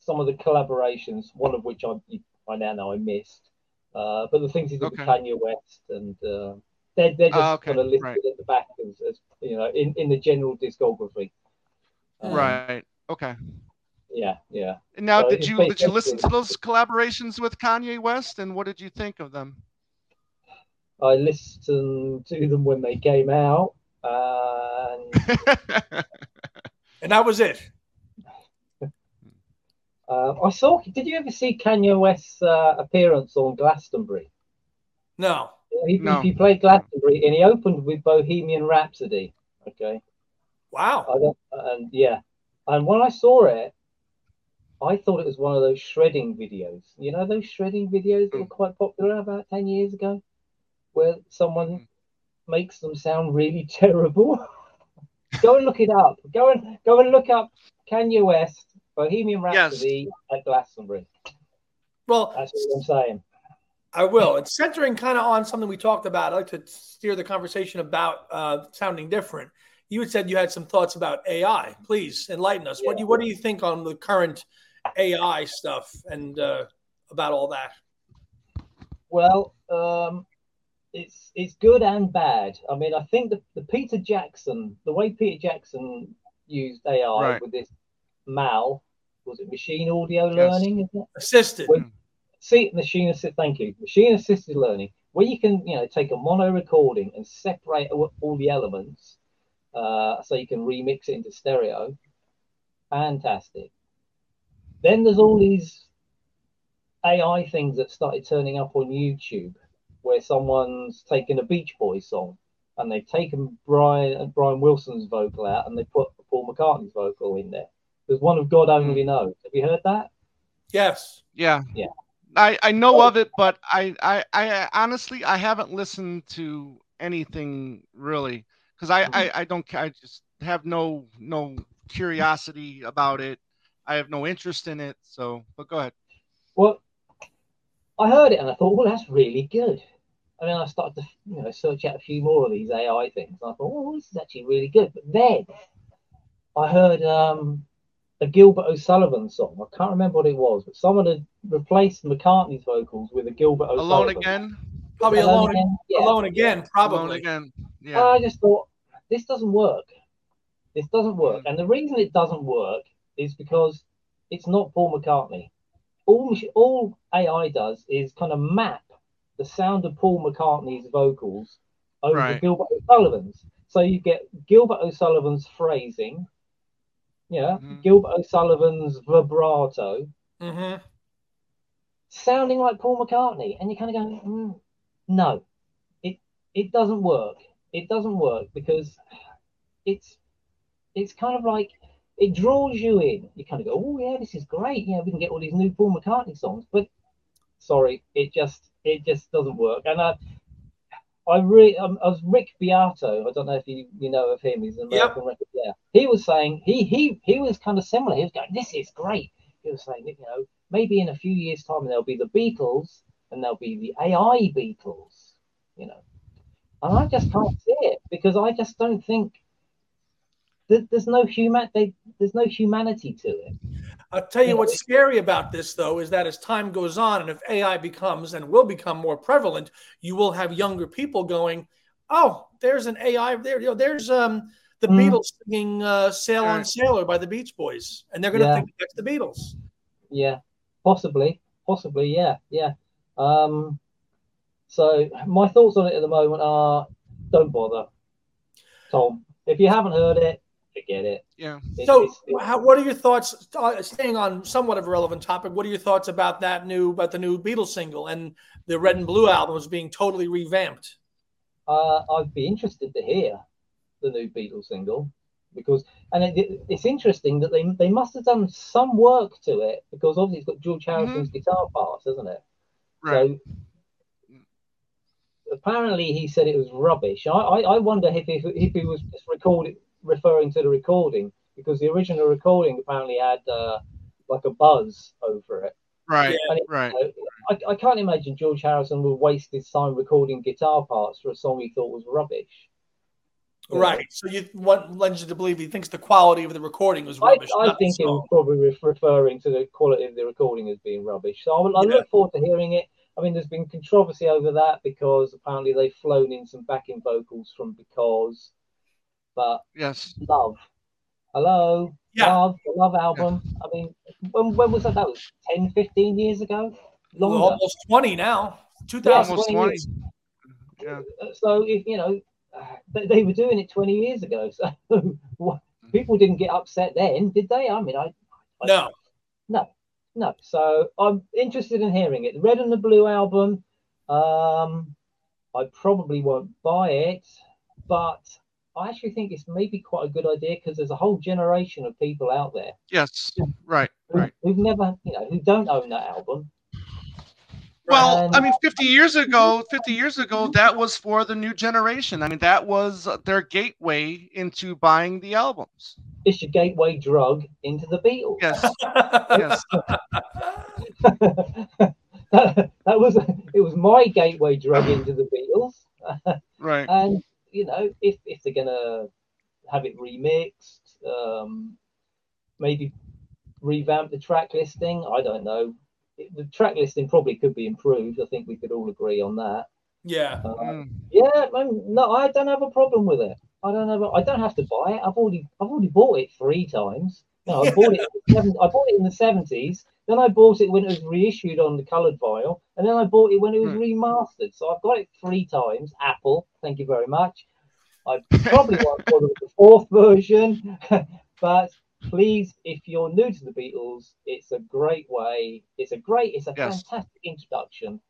Speaker 2: some of the collaborations, one of which I, I now know I missed. Uh, but the things he did with
Speaker 1: Okay.
Speaker 2: Kanye West, and uh, they're, they're just
Speaker 1: Ah, okay,
Speaker 2: kind of listed
Speaker 1: right.
Speaker 2: at the back as, as you know in, in the general discography. Um,
Speaker 1: Right. Okay.
Speaker 2: Yeah, yeah.
Speaker 1: Now,
Speaker 2: So
Speaker 1: did you did you listen to those collaborations with Kanye West, and what did you think of them?
Speaker 2: I listened to them when they came out, and
Speaker 3: And that was it.
Speaker 2: Uh, I saw. Did you ever see Kanye West's uh, appearance on Glastonbury?
Speaker 3: No.
Speaker 2: He,
Speaker 1: No.
Speaker 2: he played Glastonbury and he opened with Bohemian Rhapsody. Okay,
Speaker 3: Wow.
Speaker 2: I don't, and yeah, and when I saw it, I thought it was one of those shredding videos. You know those shredding videos that were quite popular about ten years ago, where someone makes them sound really terrible. go and look it up. Go and go and look up Kanye West Bohemian
Speaker 1: Yes.
Speaker 2: Rhapsody at Glastonbury.
Speaker 3: Well,
Speaker 2: That's what I'm saying.
Speaker 3: I will. It's centering kind of on something we talked about. I like to steer the conversation about uh, sounding different. You had said you had some thoughts about AI. Please enlighten us. What do you What do you think on the current AI stuff and uh, about all that?
Speaker 2: Well, um, it's it's good and bad. I mean, I think the, the Peter Jackson, the way Peter Jackson used AI
Speaker 1: Right.
Speaker 2: with this MAL, was it machine audio
Speaker 1: Yes.
Speaker 2: learning? Is it?
Speaker 3: Assisted.
Speaker 2: See, machine assist. Thank you. Machine assisted learning, where you can, you know, take a mono recording and separate all all the elements, uh, so you can remix it into stereo. Fantastic. Then there's all these AI things that started turning up on YouTube, where someone's taken a Beach Boys song and they've taken Brian Brian Wilson's vocal out and they put Paul McCartney's vocal in there. There's one of God only knows. Have you heard that?
Speaker 3: yes.
Speaker 1: Yeah.
Speaker 2: Yeah.
Speaker 1: I, I know of it, but I, I, I honestly I haven't listened to anything really because I, I, I don't I just have no no curiosity about it. I have no interest in it. So, but go ahead.
Speaker 2: Well, I heard it and I thought, well, that's really good. And then I started to, you know, search out a few more of these AI things. And I thought, oh, this is actually really good. But then I heard um, a Gilbert O'Sullivan song. I can't remember what it was, but someone had replaced McCartney's vocals with a Gilbert O'Sullivan.
Speaker 1: Alone again.
Speaker 3: Probably alone. Alone,
Speaker 2: Yeah.
Speaker 3: again.
Speaker 1: Alone
Speaker 3: Probably.
Speaker 1: again. Yeah.
Speaker 2: I just thought this doesn't work. This doesn't work,
Speaker 1: Mm.
Speaker 2: and the reason it doesn't work is because it's not Paul McCartney. All all AI does is kind of map the sound of Paul McCartney's vocals over
Speaker 1: Right.
Speaker 2: Gilbert O'Sullivan's. So you get Gilbert O'Sullivan's phrasing, yeah,
Speaker 1: Mhm.
Speaker 2: Gilbert O'Sullivan's vibrato,
Speaker 3: hmm
Speaker 2: sounding like Paul McCartney, and you're kind of go, mm, no, it it doesn't work. It doesn't work because it's it's kind of like it draws you in. You kind of go, oh yeah, this is great. Yeah, we can get all these new Paul McCartney songs, but sorry, it just it just doesn't work. And I I really, um, I was Rick Beato. I don't know if you you know of him. He's an American yep. record. player. he was saying he he he was kind of similar. He was going, "This is great." He was saying, you know, maybe in a few years' time there'll be the Beatles and there'll be the AI Beatles. You know, and I just can't see it because I just don't think that there's no human they, there's no humanity to it.
Speaker 3: I'll tell you what's scary about this, though, is that as time goes on, and if AI becomes and will become more prevalent, you will have younger people going, "Oh, there's an AI there. You know, there's um the mm. Beatles singing uh, "Sail on Sailor" by the Beach Boys," and they're going to yeah. think that's the Beatles.
Speaker 2: Yeah, possibly, possibly, yeah, yeah. Um, so my thoughts on it at the moment are: don't bother, Tom. If you haven't heard it, forget it.
Speaker 3: Yeah. so, it's, it's, how, what are your thoughts? Uh, staying on somewhat of a relevant topic, what are your thoughts about that new about the new Beatles single and the Red and Blue album is being totally revamped?
Speaker 2: Uh, I'd be interested to hear the new Beatles single because, and it, it's interesting that they they must have done some work to it because obviously it's got George mm-hmm. Harrison's mm-hmm. guitar parts, isn't it? Right. So apparently he said it was rubbish. I, I, I wonder if, if, if he was just recording referring to the recording because the original recording apparently had uh, like a buzz over it.
Speaker 1: Right, it, right. You know,
Speaker 2: I, I can't imagine George Harrison would waste his time recording guitar parts for a song he thought was rubbish.
Speaker 3: Right. So you want lends you to believe he thinks the quality of the recording was rubbish.
Speaker 2: I, I think it was probably referring to the quality of the recording as being rubbish. So I, I yeah. look forward to hearing it. I mean, there's been controversy over that because apparently they've flown in some backing vocals from Because, but
Speaker 1: yes,
Speaker 2: love. Hello, yeah. love, the love album. Yeah. I mean, when, when was that? That was 10, 15 years ago.
Speaker 3: Longer. Well, almost 20 now. 2000. Almost 20.
Speaker 2: Yeah. So if you know, they, they were doing it 20 years ago. So people didn't get upset then, did they? I mean, I,
Speaker 3: I no,
Speaker 2: no, no. So I'm interested in hearing it. The Red and the Blue album. Um, I probably won't buy it, but I actually think it's maybe quite a good idea because there's a whole generation of people out there.
Speaker 1: Yes, right,
Speaker 2: who,
Speaker 1: right.
Speaker 2: Who've never, you know, who don't own that album.
Speaker 1: Well, and, I mean, 50 years ago, 50 years ago, that was for the new generation. I mean, that was their gateway into buying the albums.
Speaker 2: It's your gateway drug into the Beatles.
Speaker 1: Yes, yes.
Speaker 2: that, that was it. Was my gateway drug into the Beatles.
Speaker 1: right.
Speaker 2: And you know, if if they're gonna have it remixed, um, maybe revamp the track listing. I don't know. The track listing probably could be improved. I think we could all agree on that.
Speaker 3: Yeah.
Speaker 2: Uh, mm. Yeah. Man, no, I don't have a problem with it. I don't have. A, I don't have to buy it. I've already. I've already bought it three times. No, I bought it. I bought it in the seventies. Then I bought it when it was reissued on the coloured vinyl, and then I bought it when it was hmm. remastered. So I've got it three times. Apple, thank you very much. I probably won't bother with the fourth version, but please, if you're new to the Beatles, it's a great way. It's a great. It's a yes. fantastic introduction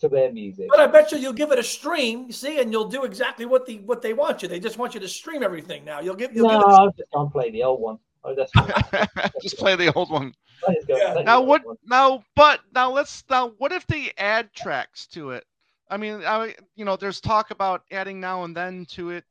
Speaker 2: to their music.
Speaker 3: But I bet you you'll give it a stream, you see, and you'll do exactly what the what they want you. They just want you to stream everything now. You'll give. You'll
Speaker 2: no,
Speaker 3: give
Speaker 2: I'll just go and play the old one. Oh,
Speaker 1: that's just play the old one. Yeah. Now what? Now, but now let's now. What if they add tracks to it? I mean, I you know, there's talk about adding now and then to it.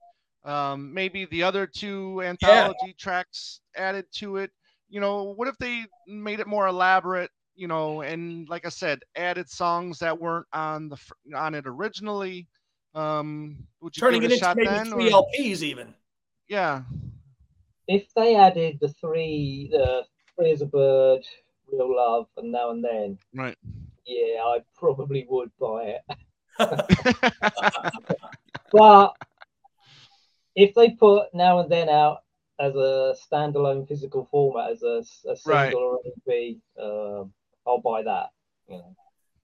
Speaker 1: Um, maybe the other two anthology yeah. tracks added to it. You know, what if they made it more elaborate? You know, and like I said, added songs that weren't on the on it originally. Um,
Speaker 3: would you turning it, it into maybe then, three or? LPs even?
Speaker 1: Yeah,
Speaker 2: if they added the three, the free as a bird, real love, and now and then,
Speaker 1: right?
Speaker 2: Yeah, I probably would buy it. but if they put now and then out as a standalone physical format, as a, a single right. or EP, um, I'll buy that. You know.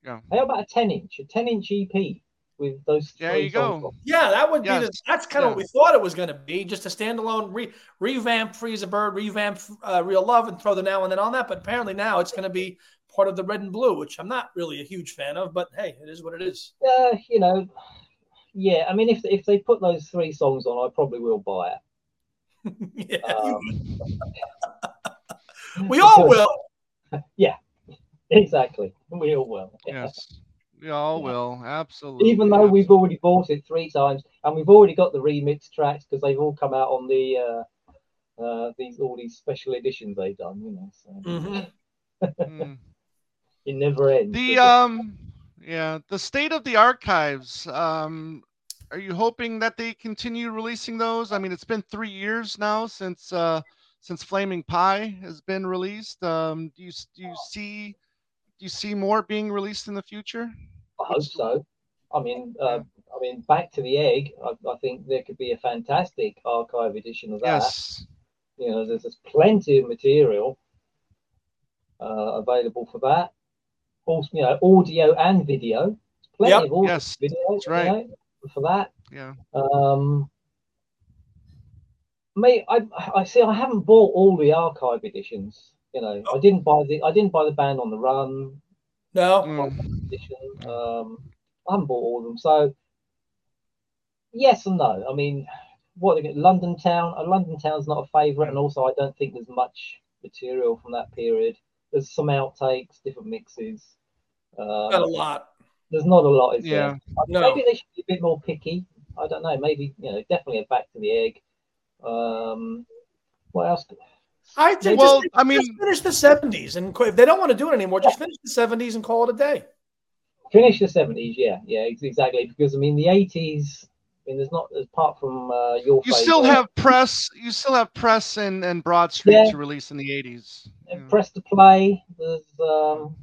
Speaker 1: Yeah.
Speaker 2: How about a ten inch? A ten inch EP with those.
Speaker 1: There you go.
Speaker 3: Yeah, that would yes. be. The, that's kind of what we thought it was going to be, just a standalone re, revamp "Free as a Bird, revamp uh, Real Love, and throw the now and then on that. But apparently now it's going to be part of the Red and Blue, which I'm not really a huge fan of. But hey, it is what it is.
Speaker 2: Uh, you know, yeah. I mean, if if they put those three songs on, I probably will buy
Speaker 3: it. yeah, um, we all will.
Speaker 2: Yeah, exactly. We all will.
Speaker 1: Yes. We all will. Absolutely.
Speaker 2: Even though we've already bought it three times and we've already got the remix tracks because they've all come out on the uh, uh, these all these special editions they've done, you know. So
Speaker 3: Mhm.
Speaker 1: Mm.
Speaker 2: it never ends.
Speaker 1: The
Speaker 2: does it?
Speaker 1: um yeah, the state of the archives. Um are you hoping that they continue releasing those? I mean, it's been 3 years now since uh since Flaming Pie has been released. Um do you do you see do you see more being released in the future?
Speaker 2: I hope so. I mean, uh, I mean, back to the egg. I, I think there could be a fantastic archive edition of that.
Speaker 1: Yes.
Speaker 2: You know, there's, there's plenty of material uh, available for that. Also, you know, audio and video. Plenty
Speaker 3: Yep.
Speaker 2: of audio
Speaker 1: Yes.
Speaker 2: video.
Speaker 1: That's right.
Speaker 2: You know, for that.
Speaker 1: Yeah.
Speaker 2: Um, me, I, I see. I haven't bought all the archive editions. You know, I didn't buy the. I didn't buy the Band on the Run
Speaker 3: No,
Speaker 1: Mm.
Speaker 2: Um, I haven't bought all of them. So, yes and no. I mean, what again? London Town. Uh, London Town's not a favourite, and also I don't think there's much material from that period. There's some outtakes, different mixes. Um,
Speaker 3: not a lot.
Speaker 2: there's not a lot. Is
Speaker 1: Yeah.
Speaker 2: there?
Speaker 3: No.
Speaker 2: Maybe they should be a bit more picky. I don't know. Maybe you know, definitely a back to the egg. Um, what else?
Speaker 3: I think
Speaker 1: Well,
Speaker 3: just,
Speaker 1: I mean-
Speaker 3: just finish the seventies, and qu- if they don't want to do it anymore, just finish the seventies and call it a day.
Speaker 2: Finish the seventies. Yeah, yeah, exactly. Because I mean, the eighties. I mean, there's not apart from uh, your.
Speaker 1: You still
Speaker 2: favourite,
Speaker 1: have press you still have press and, and Broad Street
Speaker 2: Yeah.
Speaker 1: to release in the 80s.
Speaker 2: uh,
Speaker 1: Yeah.
Speaker 2: press to play. There's um,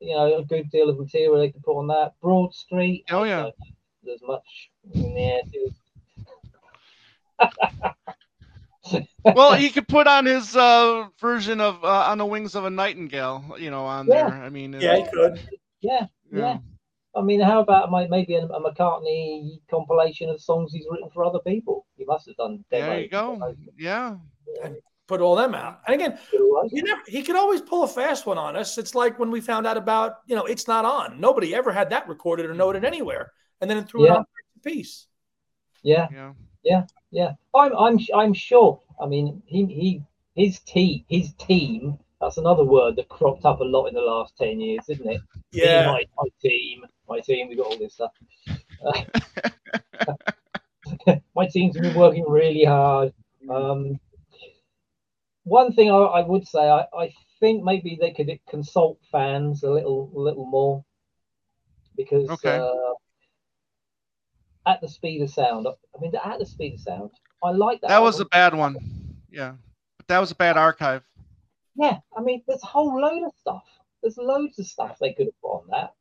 Speaker 2: you know, a good deal of material they can put on that. Broad Street.
Speaker 1: Oh, yeah.
Speaker 2: don't know if There's much in there. too.
Speaker 1: well, he could put on his uh, version of uh, "On the Wings of a Nightingale," you know, on
Speaker 2: Yeah.
Speaker 1: there. I mean,
Speaker 3: Yeah, he could.
Speaker 2: Yeah, yeah. I mean, how about maybe a, a McCartney compilation of songs he's written for other people? He must have done.
Speaker 1: There you
Speaker 2: demos.
Speaker 1: go. Yeah,
Speaker 3: Put all them out. And again, you never, he could always pull a fast one on us. It's like when we found out about, you know, it's not on. Nobody ever had that recorded or noted anywhere, and then it threw it
Speaker 2: Yeah.
Speaker 3: on the piece.
Speaker 2: Yeah,
Speaker 1: yeah.
Speaker 2: Yeah. Yeah. I'm, I'm, I'm sure. I mean, he, he, his team, his team. That's another word that cropped up a lot in the last ten years, isn't it?
Speaker 3: Yeah,
Speaker 2: my, my team, my team. We got all this stuff. Uh, my team's been working really hard. Um, one thing I, I would say, I, I think maybe they could consult fans a little, a little more, because
Speaker 1: Okay.
Speaker 2: uh, at the speed of sound, I mean, at the speed of sound, I like that.
Speaker 1: That was a bad one. Yeah, but that was a bad archive.
Speaker 2: Yeah, I mean, there's a whole load of stuff. There's loads of stuff they could have put on that.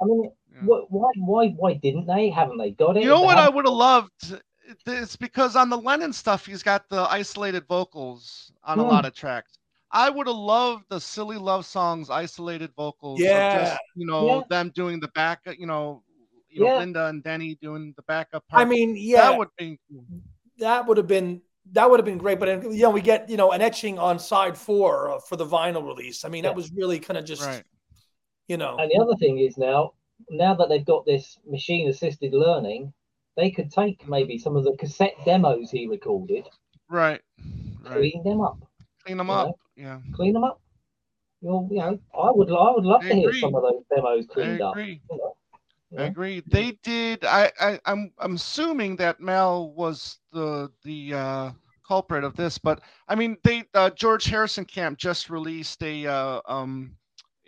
Speaker 2: I mean,
Speaker 1: Yeah.
Speaker 2: what, why, why, why didn't they? Haven't they got it?
Speaker 1: You know what I would have loved? It's because on the Lennon stuff, he's got the isolated vocals on a
Speaker 2: Hmm.
Speaker 1: lot of tracks. I would have loved the silly love songs, isolated vocals. of
Speaker 3: Yeah.
Speaker 1: just, you know,
Speaker 2: Yeah.
Speaker 1: them doing the back, you know, you know,
Speaker 2: Yeah.
Speaker 1: Linda and Denny doing the backup. Part.
Speaker 3: I mean, yeah,
Speaker 1: that would be.
Speaker 3: that would have been that would have been great. But you know, we get you know an etching on side four uh, for the vinyl release. I mean,
Speaker 2: Yeah.
Speaker 3: that was really kind of just
Speaker 1: Right.
Speaker 3: you know.
Speaker 2: And the other thing is now, now that they've got this machine assisted learning, they could take maybe some of the cassette demos he recorded,
Speaker 1: Right. Right.
Speaker 2: clean them up,
Speaker 1: Clean them
Speaker 2: you
Speaker 1: up. Yeah.
Speaker 2: clean them up. You'll, you know, I would, I would love
Speaker 1: I
Speaker 2: to hear some of those demos
Speaker 1: I
Speaker 2: cleaned up. You know, you
Speaker 1: I agree. They did. I, I I'm I'm assuming that Mel was the the uh, culprit of this, but I mean, they uh, George Harrison Camp just released a uh, um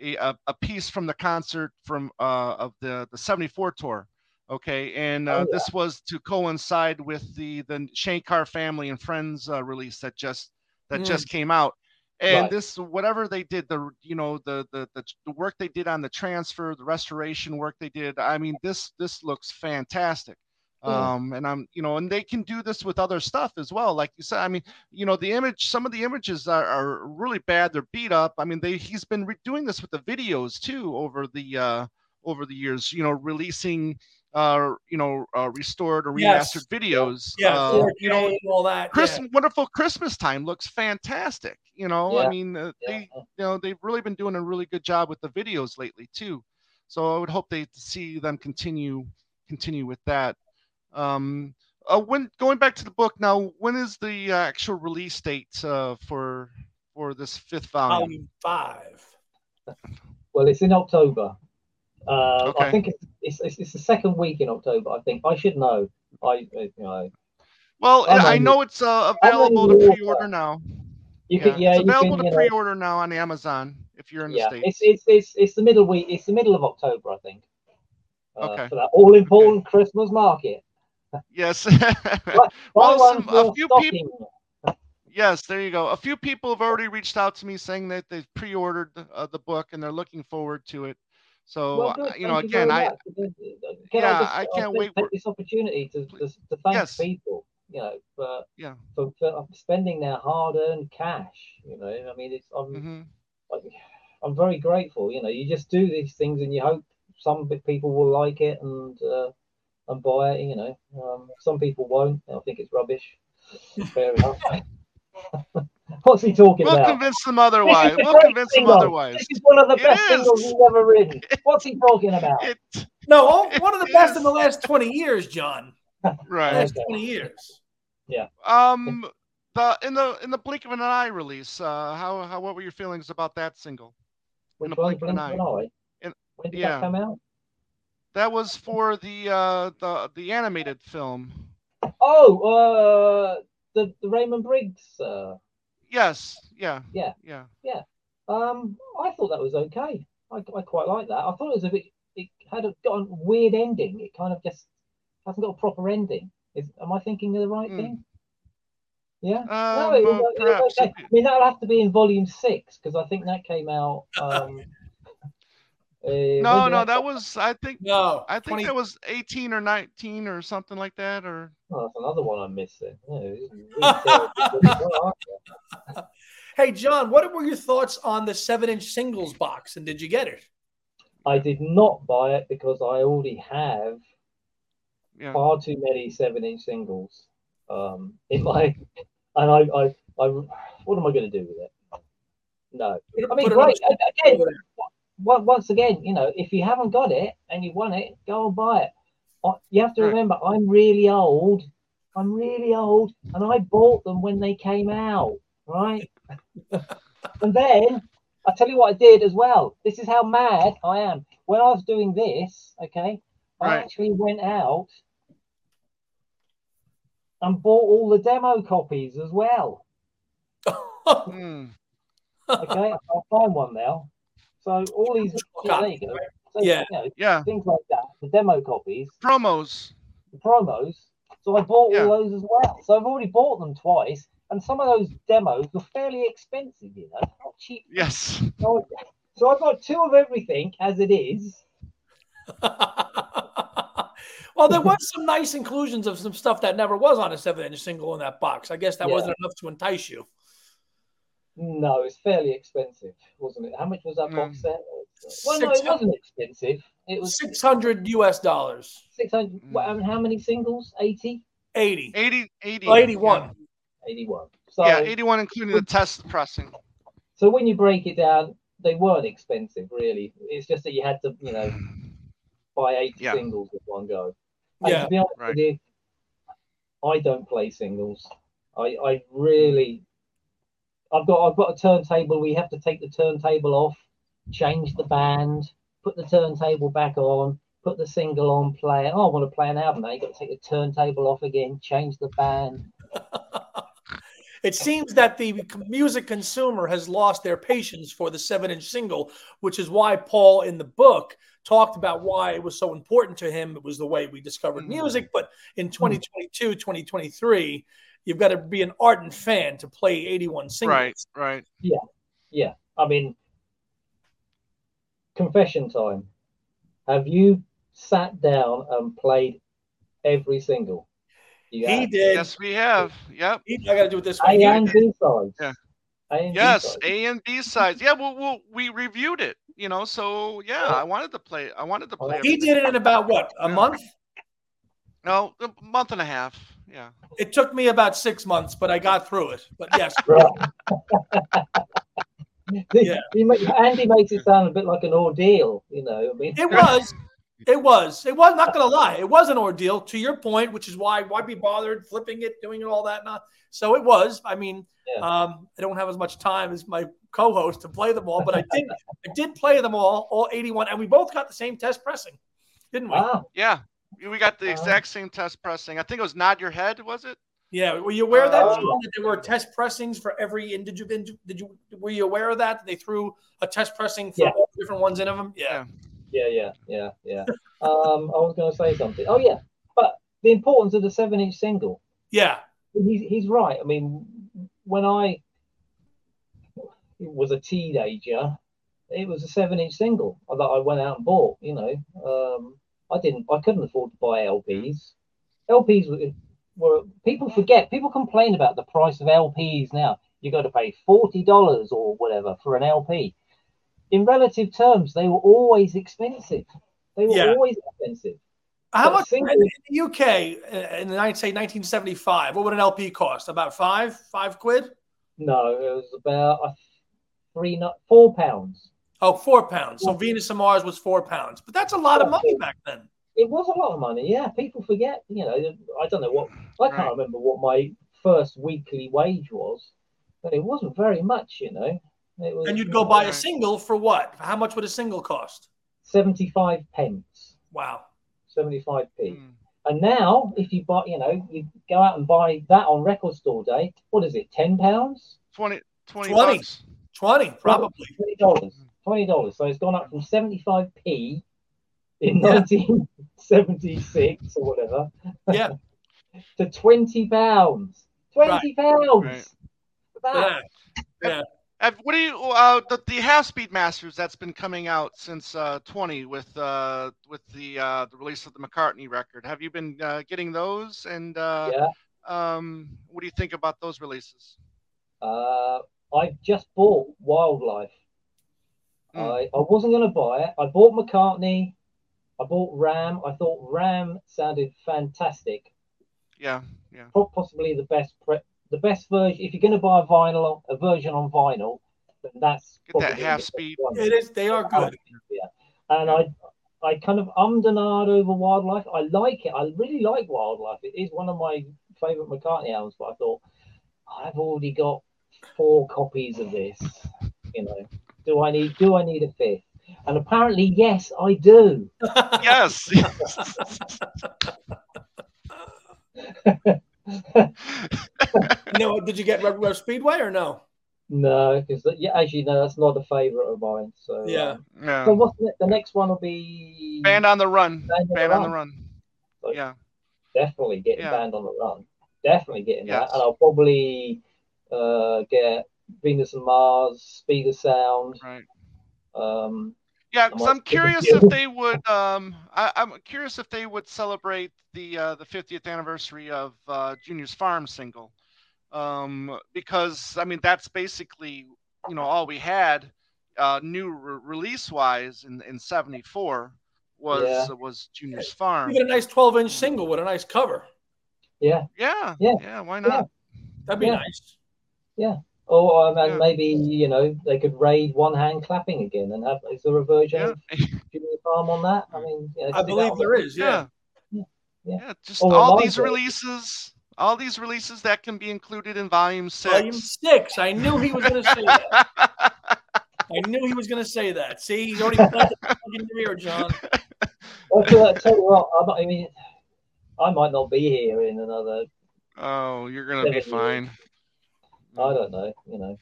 Speaker 1: a, a a piece from the concert from uh of the the 74 tour. Okay, and uh,
Speaker 2: Oh, yeah.
Speaker 1: this was to coincide with the the Shankar Family and Friends uh, release that just that
Speaker 3: Mm.
Speaker 1: just came out. And
Speaker 2: Right.
Speaker 1: this whatever they did, the you know the, the the the work they did on the transfer, the restoration work they did. I mean, this this looks fantastic.
Speaker 2: Mm.
Speaker 1: Um, and I'm you know, and they can do this with other stuff as well. Like you said, I mean, you know, the image, some of the images are, are really bad. They're beat up. I mean, they he's been re- doing this with the videos too over the uh over the years. You know, releasing uh you know uh, restored or
Speaker 3: Yes.
Speaker 1: remastered videos.
Speaker 3: yeah,
Speaker 1: uh,
Speaker 3: 4K
Speaker 1: you know,
Speaker 3: and all that.
Speaker 1: Christmas, wonderful Christmas time looks fantastic. You know, I mean, uh,
Speaker 2: Yeah.
Speaker 1: they, you know, they've really been doing a really good job with the videos lately too. So I would hope they see them continue continue with that. Um, uh, when going back to the book now, when is the uh, actual release date uh, for for this fifth volume?
Speaker 3: Volume five.
Speaker 2: Well, it's in October. Uh,
Speaker 1: Okay.
Speaker 2: I think it's, it's, it's the second week in October. I think I should know. I you know
Speaker 1: Well,
Speaker 2: I'm
Speaker 1: I know it's uh, available to pre-order now.
Speaker 2: you can yeah
Speaker 1: it's available
Speaker 2: can
Speaker 1: to
Speaker 2: know,
Speaker 1: pre-order now on Amazon if you're in the
Speaker 2: yeah
Speaker 1: states.
Speaker 2: it's it's it's it's the middle week. It's the middle of October, I think. Uh,
Speaker 1: Okay.
Speaker 2: For that all important Christmas market.
Speaker 1: Yes. Well, some- a few
Speaker 2: stocking.
Speaker 1: yes, there you go. A few people have already reached out to me saying that they've pre-ordered the, uh, the book and they're looking forward to it. So,
Speaker 2: Well,
Speaker 1: uh, you know, again, I.
Speaker 2: Can
Speaker 1: Yeah,
Speaker 2: just,
Speaker 1: I can't
Speaker 2: just
Speaker 1: wait
Speaker 2: Take
Speaker 1: for-
Speaker 2: this opportunity to, to, to thank
Speaker 1: Yes.
Speaker 2: people, you know, for,
Speaker 1: Yeah.
Speaker 2: for, for spending their hard-earned cash. You know, I mean, it's I'm
Speaker 1: mhm.
Speaker 2: like, I'm very grateful. You know, you just do these things and you hope some people will like it and uh, and buy it. You know, um, some people won't. They'll think it's rubbish. Fair enough. What's he talking about?
Speaker 1: we'll convince them otherwise. We'll
Speaker 2: great
Speaker 1: convince them otherwise.
Speaker 2: This is one of the
Speaker 1: It
Speaker 2: best
Speaker 1: is.
Speaker 2: singles he's ever written. What's he talking about?
Speaker 1: It,
Speaker 3: No, all- one of the
Speaker 1: It
Speaker 3: best
Speaker 1: is.
Speaker 3: in the last 20 years, John.
Speaker 1: right.
Speaker 3: Last
Speaker 2: Okay.
Speaker 3: 20 years. Yeah.
Speaker 1: Um, the in the in the blink of an eye release. Uh, how how what were your feelings about that single?
Speaker 2: Which
Speaker 1: in a
Speaker 2: one?
Speaker 1: blink of an
Speaker 2: Blink of an Eye?
Speaker 1: In-
Speaker 2: when did
Speaker 1: yeah.
Speaker 2: that come out?
Speaker 1: That was for the uh the the animated film.
Speaker 2: Oh, uh, the the Raymond Briggs. Uh,
Speaker 1: Yes. Yeah.
Speaker 2: Yeah.
Speaker 1: Yeah. Yeah.
Speaker 2: um, I thought that was okay. I, I quite like that. I thought it was a bit. It had a, got a weird ending. It kind of just hasn't got a proper ending. Is am I thinking of the right
Speaker 1: Hmm.
Speaker 2: thing? Yeah.
Speaker 1: Um,
Speaker 2: no, it was,
Speaker 1: uh,
Speaker 2: it was okay. I mean, that'll have to be in volume six because I think that came out. Um, uh,
Speaker 1: No, no, that was I think
Speaker 3: No.
Speaker 1: I think
Speaker 3: 20
Speaker 1: that was 18 or 19 or something like that or
Speaker 2: Oh, that's another one I'm missing. Yeah, this is really terrible. Well,
Speaker 3: Hey, John, what were your thoughts on the seven inch singles box and did you get it?
Speaker 2: I did not buy it because I already have
Speaker 1: yeah.
Speaker 2: far too many seven inch singles um, in my, and I, I, I, what am I going to do with it? No, I mean,
Speaker 3: Put it
Speaker 2: great. Again, once again, you know, if you haven't got it and you want it, go and buy it. Uh, You have to remember, I'm really old. I'm really old, and I bought them when they came out, right? and then I tell you what I did as well. This is how mad I am. When I was doing this, okay, I actually went out and bought all the demo copies as well. Okay, I'll find one now. So all these, yeah, there you go. So,
Speaker 3: Yeah.
Speaker 2: you know,
Speaker 1: Yeah.
Speaker 2: things like that, the demo copies,
Speaker 1: Promos.
Speaker 2: the promos. So I bought
Speaker 1: Yeah.
Speaker 2: all those as well. So I've already bought them twice, and some of those demos were fairly expensive, you know, not cheap.
Speaker 1: Yes.
Speaker 2: So, so I've got two of everything as it is.
Speaker 3: well, there was some nice inclusions of some stuff that never was on a seven inch single in that box. I guess that
Speaker 2: Yeah.
Speaker 3: wasn't enough to entice you.
Speaker 2: No, it's fairly expensive, wasn't it? How much was that box
Speaker 1: Mm.
Speaker 2: set? Well, no, it wasn't expensive. It was
Speaker 3: 600 US dollars.
Speaker 2: 600.
Speaker 1: Mm.
Speaker 2: Well, how many singles? 80?
Speaker 3: 80.
Speaker 1: 80 80.
Speaker 3: Oh, 81.
Speaker 2: 81. So,
Speaker 1: Yeah, 81 including the test pressing.
Speaker 2: so when you break it down, they weren't expensive, really. It's just that you had to, you know, buy 80
Speaker 1: Yeah.
Speaker 2: singles with one go. And
Speaker 3: Yeah.
Speaker 2: to be honest
Speaker 1: Right.
Speaker 2: with you, I don't play singles. I, I really, I've got, I've got a turntable. We have to take the turntable off, change the band, put the turntable back on, put the single on, play it. Oh, I want to play an album now. You got to take the turntable off again, change the band.
Speaker 3: It seems that the music consumer has lost their patience for the seven inch single, which is why Paul in the book talked about why it was so important to him. It was the way we discovered
Speaker 1: Mhm.
Speaker 3: music. But in 2022, 2023, you've got to be an ardent fan to play 81 singles.
Speaker 1: Right, right.
Speaker 2: Yeah, yeah. I mean, confession time. Have you sat down and played every single? You
Speaker 3: He
Speaker 2: have.
Speaker 3: did.
Speaker 1: Yes, we have. Yep.
Speaker 3: He- I got to do it this way.
Speaker 2: A and. B sides.
Speaker 1: Yeah.
Speaker 2: A and B
Speaker 1: Yes,
Speaker 2: sides.
Speaker 1: A and B sides. Yeah, well, well, we reviewed it, you know. So yeah, I wanted to play. I wanted to oh, play.
Speaker 3: He
Speaker 1: everything.
Speaker 3: did it in about what a
Speaker 1: Yeah.
Speaker 3: month.
Speaker 1: No, a month and a half. Yeah.
Speaker 3: It took me about six months, but I got through it. But yes,
Speaker 2: Right.
Speaker 3: Yeah.
Speaker 2: He Andy makes it sound a bit like an ordeal, you know. I mean,
Speaker 3: it was. It was. It was not going to lie. It was an ordeal. To your point, which is why why be bothered flipping it, doing all that? Not so. It was. I mean,
Speaker 2: Yeah.
Speaker 3: um, I don't have as much time as my co-host to play them all, but I did. I did play them all, all eighty-one, and we both got the same test pressing, didn't we?
Speaker 2: Wow.
Speaker 1: Yeah, we got the
Speaker 2: Uh,
Speaker 1: exact same test pressing. I think it was nod your head, was it?
Speaker 3: Yeah. Were you aware of that. John, that there were test pressings for every individual? Did you were you aware of that? They threw a test pressing for
Speaker 2: Yeah.
Speaker 3: all different ones in of them. Yeah.
Speaker 2: Yeah, yeah, yeah, yeah. um, I was going to say something. Oh, yeah. But the importance of the seven inch single.
Speaker 3: Yeah.
Speaker 2: He's, he's right. I mean, when I was a teenager, it was a seven inch single that I went out and bought. You know, um, I didn't, I couldn't afford to buy LPs. LPs were, were people forget, people complain about the price of LPs now. You got to pay forty dollars or whatever for an LP. In relative terms, they were always expensive. They were
Speaker 3: Yeah.
Speaker 2: always expensive.
Speaker 3: How
Speaker 2: But
Speaker 3: much
Speaker 2: single-
Speaker 3: in the UK uh, in the say 1975? What would an LP cost? About five, five quid?
Speaker 2: No, it was about three, no- four pounds.
Speaker 3: Oh, four pounds. So Venus and Mars was four pounds, but that's a lot of money back then.
Speaker 2: It was a lot of money. Yeah, people forget. You know, I don't know what I can't
Speaker 1: Right.
Speaker 2: remember what my first weekly wage was, but it wasn't very much. You know, it was.
Speaker 3: And you'd go buy a single for what? How much would a single cost?
Speaker 2: seventy-five pence,
Speaker 3: Wow.
Speaker 2: seventy-five p.
Speaker 1: Hmm.
Speaker 2: And now, if you buy, you know, you go out and buy that on record store day. What is it? Ten pounds?
Speaker 1: 20, 20,
Speaker 3: 20.
Speaker 1: bucks.
Speaker 3: 20, probably.
Speaker 2: Twenty dollars. Twenty dollars. So it's gone up from seventy-five p in
Speaker 3: Yeah.
Speaker 2: nineteen seventy-six or whatever.
Speaker 3: Yeah.
Speaker 2: to twenty pounds. Twenty pounds.
Speaker 1: Right.
Speaker 2: for that.
Speaker 3: Yeah.
Speaker 1: Have, what do you uh the, the half speed masters that's been coming out since uh 20 with uh with the uh the release of the McCartney record. Have you been uh, getting those and uh
Speaker 2: Yeah.
Speaker 1: um what do you think about those releases?
Speaker 2: Uh, I just bought Wildlife.
Speaker 1: Hmm.
Speaker 2: I, I wasn't going to buy it. I bought McCartney. I bought Ram. I thought Ram sounded fantastic.
Speaker 1: Yeah, yeah.
Speaker 2: Pro- Possibly the best pre- the best version. If you're going to buy a vinyl, a version on vinyl, then that's
Speaker 1: Get that half speed.
Speaker 2: one.
Speaker 3: It is. They are good. Yeah.
Speaker 2: And I I kind of ummed and ahed over Wildlife. I like it. I really like Wildlife. It is one of my favorite McCartney albums. But I thought I've already got four copies of this. You know, do I need do I need a fifth? And apparently, yes, I do.
Speaker 1: Yes.
Speaker 3: no, did you get Red Rose Speedway or no?
Speaker 2: no, because yeah, as you know, that's not a favorite of mine. So
Speaker 3: Yeah.
Speaker 2: um,
Speaker 1: yeah.
Speaker 2: so what's the, the next one? Will be
Speaker 1: Band on the run.
Speaker 2: Band on the
Speaker 1: Band on the
Speaker 2: Run.
Speaker 1: run.
Speaker 2: So-
Speaker 1: Yeah.
Speaker 2: definitely getting
Speaker 1: Yeah.
Speaker 2: band on the run. Definitely getting
Speaker 1: Yes.
Speaker 2: that, and I'll probably uh, get Venus and Mars, Speed of Sound.
Speaker 1: Right.
Speaker 2: Um,
Speaker 1: Yeah,
Speaker 2: I'm
Speaker 1: because I'm curious if they would. Um, I, I'm curious if they would celebrate the uh, the 50th anniversary of uh, Junior's Farm single, um, because I mean that's basically you know all we had uh, new re- release wise in in '74 was
Speaker 2: Yeah.
Speaker 1: was Junior's Farm.
Speaker 3: You get a nice 12 inch single with a nice cover.
Speaker 2: yeah,
Speaker 1: Yeah,
Speaker 2: Yeah.
Speaker 1: yeah, Why not?
Speaker 3: That'd be nice.
Speaker 2: Yeah.
Speaker 3: nice.
Speaker 2: Or um, and
Speaker 1: Yeah.
Speaker 2: maybe you know they could raid one hand clapping again and have. Is there a version
Speaker 1: Yeah,
Speaker 2: of Junior Farm on that? I mean, yeah,
Speaker 3: I believe there is. Yeah.
Speaker 1: yeah,
Speaker 2: Yeah.
Speaker 1: yeah. Just
Speaker 2: Or
Speaker 1: all these releases, all these releases that can be included in Volume Six.
Speaker 3: Volume six. I knew he was going to say that. I knew he was going to say that. See, he's already planted the plug in your ear, John.
Speaker 2: I'll tell, I'll tell you what. I, might- I mean, I might not be here in another.
Speaker 1: Oh, you're gonna be
Speaker 2: Seven
Speaker 1: fine.
Speaker 2: I don't know. You know.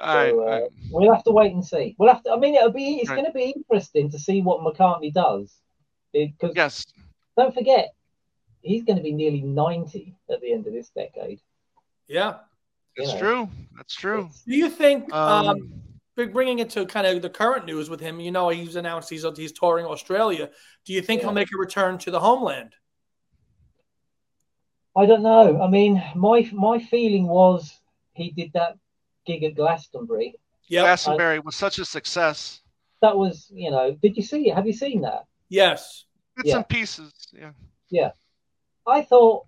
Speaker 1: I,
Speaker 2: So, uh,
Speaker 1: I,
Speaker 2: We'll have to wait and see. We'll have to. I mean, it'll be. It's
Speaker 1: Right.
Speaker 2: going to be interesting to see what McCartney does, because
Speaker 1: yes,
Speaker 2: don't forget, he's going to be nearly ninety at the end of this decade.
Speaker 3: Yeah.
Speaker 2: you know.
Speaker 1: true. That's true.
Speaker 3: Do you think, um,
Speaker 1: Um,
Speaker 3: bringing it to kind of the current news with him, you know, he's announced he's he's touring Australia. Do you think
Speaker 2: Yeah.
Speaker 3: he'll make a return to the homeland?
Speaker 2: I don't know. I mean, my my feeling was he did that gig at Glastonbury.
Speaker 3: Yeah.
Speaker 1: Glastonbury was such a success.
Speaker 2: That was, you know, did you see it? Have you seen that?
Speaker 3: Yes.
Speaker 1: Bits
Speaker 2: Yeah.
Speaker 1: and pieces. Yeah. Yeah.
Speaker 2: I thought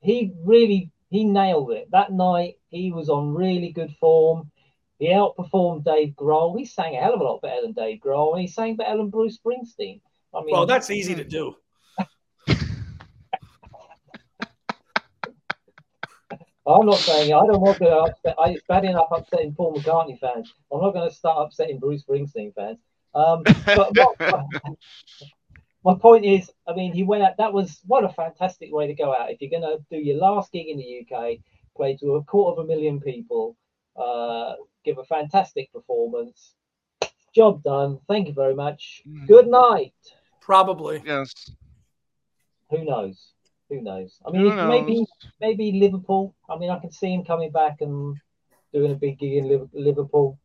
Speaker 2: he really he nailed it that night. He was on really good form. He outperformed Dave Grohl. He sang a hell of a lot better than Dave Grohl, and he sang better than Bruce Springsteen. I mean,
Speaker 3: Well, that's easy to hmm. do.
Speaker 2: I'm not saying I don't want to upset. I, it's bad enough upsetting Paul McCartney fans. I'm not going to start upsetting Bruce Springsteen fans. Um, but what, my point is, I mean, he went out. That was what a fantastic way to go out. If you're going to do your last gig in the UK, play to a quarter of a million people, uh, give a fantastic performance. Job done. Thank you very much.
Speaker 1: Mm.
Speaker 2: Good night.
Speaker 3: Probably.
Speaker 1: yes.
Speaker 2: Who knows? Who knows? I mean,
Speaker 1: Who
Speaker 2: if maybe
Speaker 1: knows?
Speaker 2: maybe Liverpool. I mean, I can see him coming back and doing a big gig in Liverpool.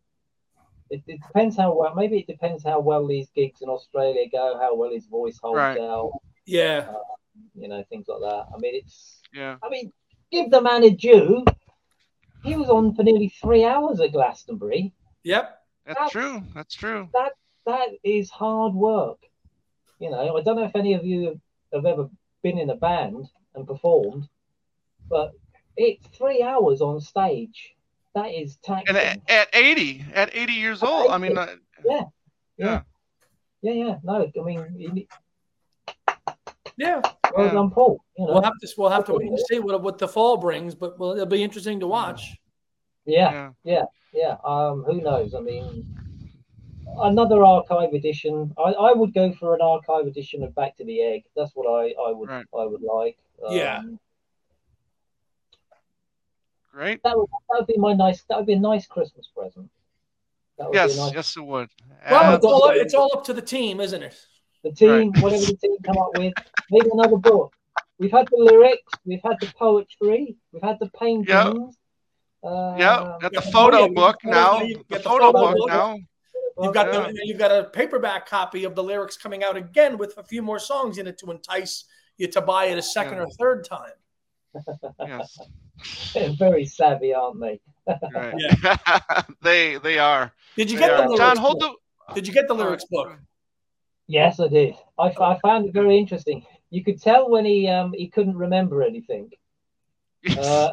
Speaker 2: It, it depends how well. Maybe it depends how well these gigs in Australia go, how well his voice holds
Speaker 1: Right.
Speaker 2: out.
Speaker 3: Yeah.
Speaker 2: Uh, you know, things like that. I mean, it's.
Speaker 1: Yeah.
Speaker 2: I mean, give the man a due. He was on for nearly three hours at Glastonbury.
Speaker 3: Yep.
Speaker 1: That's
Speaker 2: That's-
Speaker 1: true. That's true.
Speaker 2: That that is hard work. You know, I don't know if any of you have ever been in a band and performed, but it's three hours on stage. That is taxing.
Speaker 1: And at, at 80, at 80 years old, I mean, uh,
Speaker 2: yeah,
Speaker 1: yeah.
Speaker 2: yeah, yeah. No, I mean, you-
Speaker 3: Yeah.
Speaker 2: well
Speaker 1: Yeah.
Speaker 2: done, Paul. You know,
Speaker 3: We'll have to we'll have to wait and see what what the fall brings, but well, it'll be interesting to watch.
Speaker 2: yeah,
Speaker 1: yeah.
Speaker 2: yeah. Um, who knows? I mean, another archive edition. I, I would go for an archive edition of Back to the Egg. That's what I, I would
Speaker 1: Right.
Speaker 2: I would like. Um,
Speaker 3: Yeah.
Speaker 1: Great.
Speaker 2: that would that would be my nice. That would be a nice Christmas present.
Speaker 1: Yes,
Speaker 2: nice.
Speaker 1: yes, it would.
Speaker 3: Well, it's all, it's all up to the team, isn't it?
Speaker 2: The team, whatever the team come up with, maybe another book. We've had the lyrics, we've had the poetry, we've had the paintings. Uh,
Speaker 1: yeah, got the
Speaker 3: yeah,
Speaker 1: photo book
Speaker 3: got
Speaker 1: now.
Speaker 3: the-
Speaker 1: The photo
Speaker 3: photo
Speaker 1: book
Speaker 3: book.
Speaker 1: now.
Speaker 3: You've got
Speaker 1: Yeah.
Speaker 3: the, you've got a paperback copy of the lyrics coming out again with a few more songs in it to entice you to buy it a second
Speaker 1: Yeah.
Speaker 3: or third time.
Speaker 1: Yes.
Speaker 2: They're very savvy, aren't they?
Speaker 1: Right. they they are.
Speaker 3: Did you
Speaker 1: They
Speaker 3: get the lyrics?
Speaker 1: John, hold
Speaker 3: book?
Speaker 1: the.
Speaker 3: Did you get the lyrics book?
Speaker 2: Yes, I did. I, I found it very interesting. You could tell when he um he couldn't remember anything uh,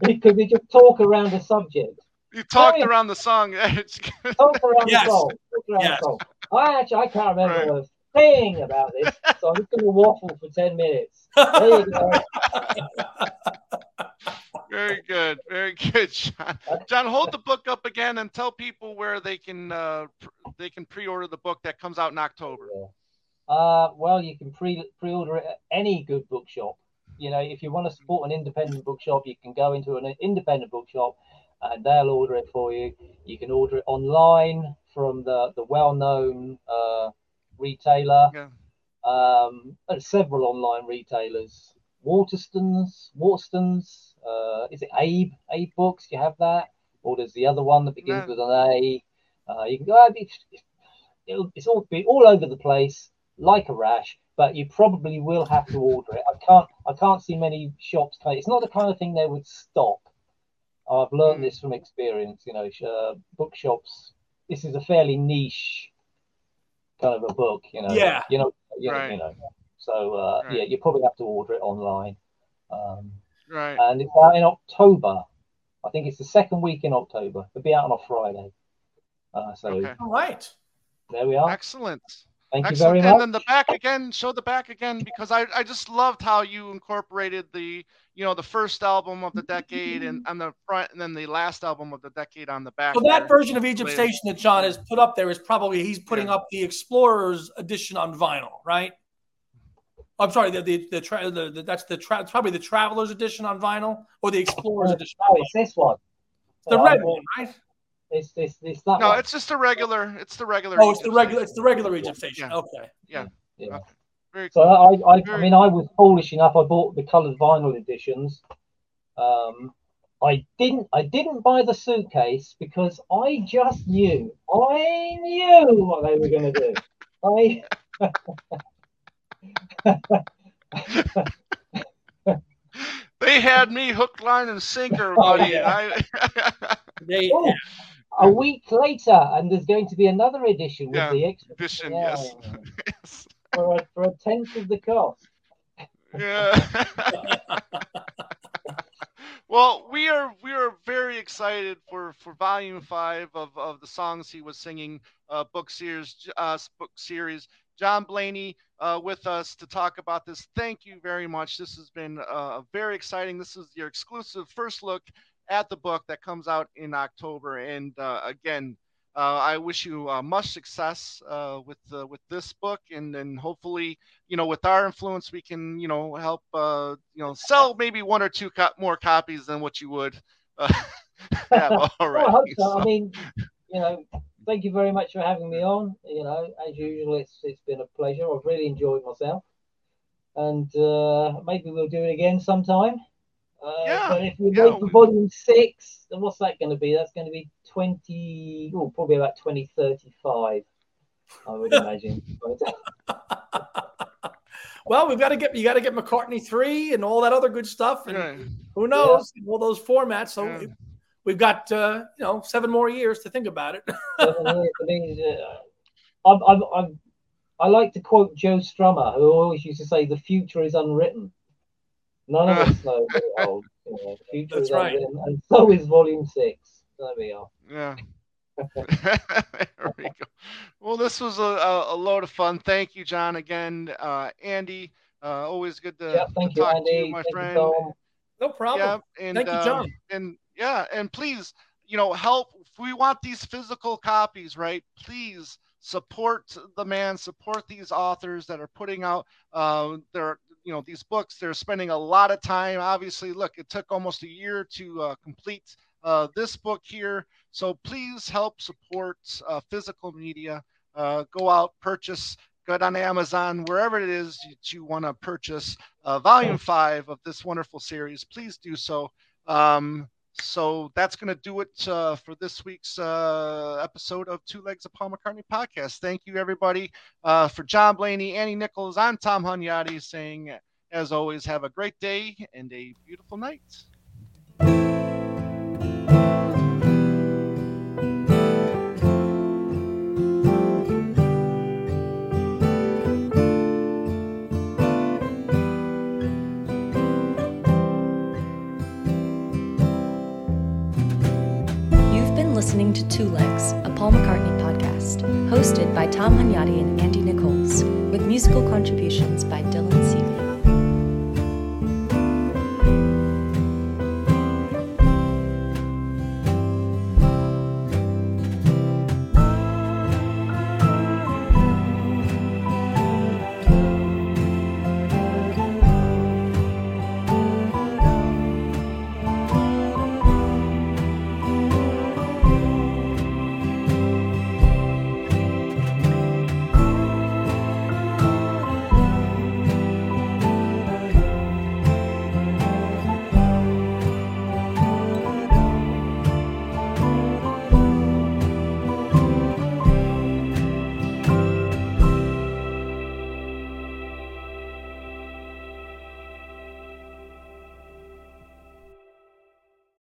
Speaker 2: because he just talk around the subject,
Speaker 1: you talked
Speaker 2: yeah.
Speaker 1: around the song. It's good.
Speaker 2: talk around
Speaker 3: Yes.
Speaker 2: the song, talk around
Speaker 3: Yes.
Speaker 2: the song. I actually I can't remember a thing about this, so I'm just going to waffle for ten minutes. There you go.
Speaker 1: Very good. Very good, John. John, hold the book up again and tell people where they can uh, pr- they can pre-order the book that comes out in October.
Speaker 2: Uh, well, you can pre pre-order it at any good bookshop. You know, if you want to support an independent bookshop, you can go into an independent bookshop, and they'll order it for you. You can order it online from the the well-known uh, retailer.
Speaker 1: Yeah.
Speaker 2: Um, several online retailers. Waterstones, Waterstones. Uh, is it Abe? Abe Books? You have that, or there's the other one that begins
Speaker 1: No.
Speaker 2: with an A. Uh, you can go. It's, it'll, it's all be all over the place like a rash, but you probably will have to order it. I can't I can't see many shops. It's not the kind of thing they would stock. I've learned
Speaker 1: Hmm.
Speaker 2: this from experience. You know, uh, bookshops. This is a fairly niche kind of a book. You know.
Speaker 3: Yeah.
Speaker 2: You know. You, know, you know. So uh,
Speaker 1: Right.
Speaker 2: yeah, you probably have to order it online. Um,
Speaker 1: Right.
Speaker 2: and it's out in October. I think it's the second week in October. It'll be out on a Friday. Uh, so
Speaker 1: Okay.
Speaker 3: All right.
Speaker 2: there we are.
Speaker 1: Excellent.
Speaker 2: Thank you
Speaker 1: Excellent.
Speaker 2: very
Speaker 1: and then the back again, show the back again because I, I just loved how you incorporated the you know the first album of the decade and on the front and then the last album of the decade on the back.
Speaker 3: So that version of Egypt
Speaker 1: Later.
Speaker 3: Station that John has put up there is probably he's putting
Speaker 1: Yeah.
Speaker 3: up the Explorers edition on vinyl, right? I'm sorry, the the, the, tra- the, the that's the tra- probably the Travelers edition on vinyl or the Explorers edition.
Speaker 2: Oh, it's this one.
Speaker 3: The
Speaker 2: Uh,
Speaker 3: red one, right?
Speaker 2: It's this this that
Speaker 1: No,
Speaker 2: one.
Speaker 1: it's just a regular. It's the regular.
Speaker 3: Oh, it's the
Speaker 1: Egypt
Speaker 3: regular. It's the regular Egypt Station.
Speaker 1: Yeah.
Speaker 3: Okay.
Speaker 2: yeah.
Speaker 1: Okay. Very
Speaker 2: So
Speaker 1: cool.
Speaker 2: I, I, I
Speaker 1: Very-
Speaker 2: mean, I was foolish enough. I bought the coloured vinyl editions. Um, I didn't. I didn't buy the suitcase because I just knew. I knew what they were going to do. I.
Speaker 1: They had me hook, line, and sinker,
Speaker 2: Oh,
Speaker 1: buddy.
Speaker 2: yeah.
Speaker 1: I,
Speaker 3: They,
Speaker 2: Oh, a week later, and there's going to be another edition with
Speaker 1: Yeah,
Speaker 2: the extra
Speaker 1: Edition,
Speaker 2: Yeah,
Speaker 1: yes. yes.
Speaker 2: for a, for a tenth of the cost.
Speaker 1: Yeah. well, we are we are very excited for for volume five of of the songs he was singing uh, book series uh, book series. John Blaney uh, with us to talk about this. Thank you very much. This has been uh, very exciting. This is your exclusive first look at the book that comes out in October. And uh, again, uh, I wish you uh, much success uh, with with this book, and then hopefully, you know, with our influence, we can, you know, help, you know, sell maybe one or two co- more copies than what you would have already.
Speaker 2: well, I hope so. so. I mean, you know, thank you very much for having me on. You know, as usual, it's it's been a pleasure. I've really enjoyed myself, and uh, maybe we'll do it again sometime. Uh, yeah, but if we yeah, wait for volume six, then what's that going to be? That's going to be twenty, oh, probably about twenty thirty-five. I would imagine.
Speaker 3: well, we've got to get you got to get McCartney three and all that other good stuff, and yeah. who knows yeah. all those formats. So yeah we've got uh, you know seven more years to think about it. I mean,
Speaker 2: uh, I'm, I'm, I'm, i like to quote Joe Strummer, who always used to say, "The future is unwritten." None of us know. old. You know, future That's is right. unwritten, and so is Volume Six. There we are.
Speaker 1: Yeah. there we go. Well, this was a, a, load of fun. Thank you, John. Again, uh, Andy. Uh, always good to,
Speaker 2: yeah, thank
Speaker 1: to
Speaker 2: you,
Speaker 1: talk
Speaker 2: Andy.
Speaker 1: to you, my
Speaker 2: thank
Speaker 1: friend.
Speaker 3: You, no problem. Yeah, and, thank you, John.
Speaker 1: Um, and yeah, and please, you know, help. If we want these physical copies, right? Please support the man, support these authors that are putting out uh, their, you know, these books. They're spending a lot of time. Obviously, look, it took almost a year to uh, complete uh, this book here. So please help support uh, physical media. Uh, go out, purchase go on Amazon, wherever it is that you want to purchase uh, volume five of this wonderful series, please do so. Um, so that's going to do it uh, for this week's uh, episode of Two Legs of Paul McCartney podcast. Thank you, everybody, uh, for John Blaney, Andy Nichols. I'm Tom Hunyadi saying, as always, have a great day and a beautiful night.
Speaker 4: Listening to Two Legs, a Paul McCartney podcast, hosted by Tom Hunyadi and Andy Nichols, with musical contributions by Dylan.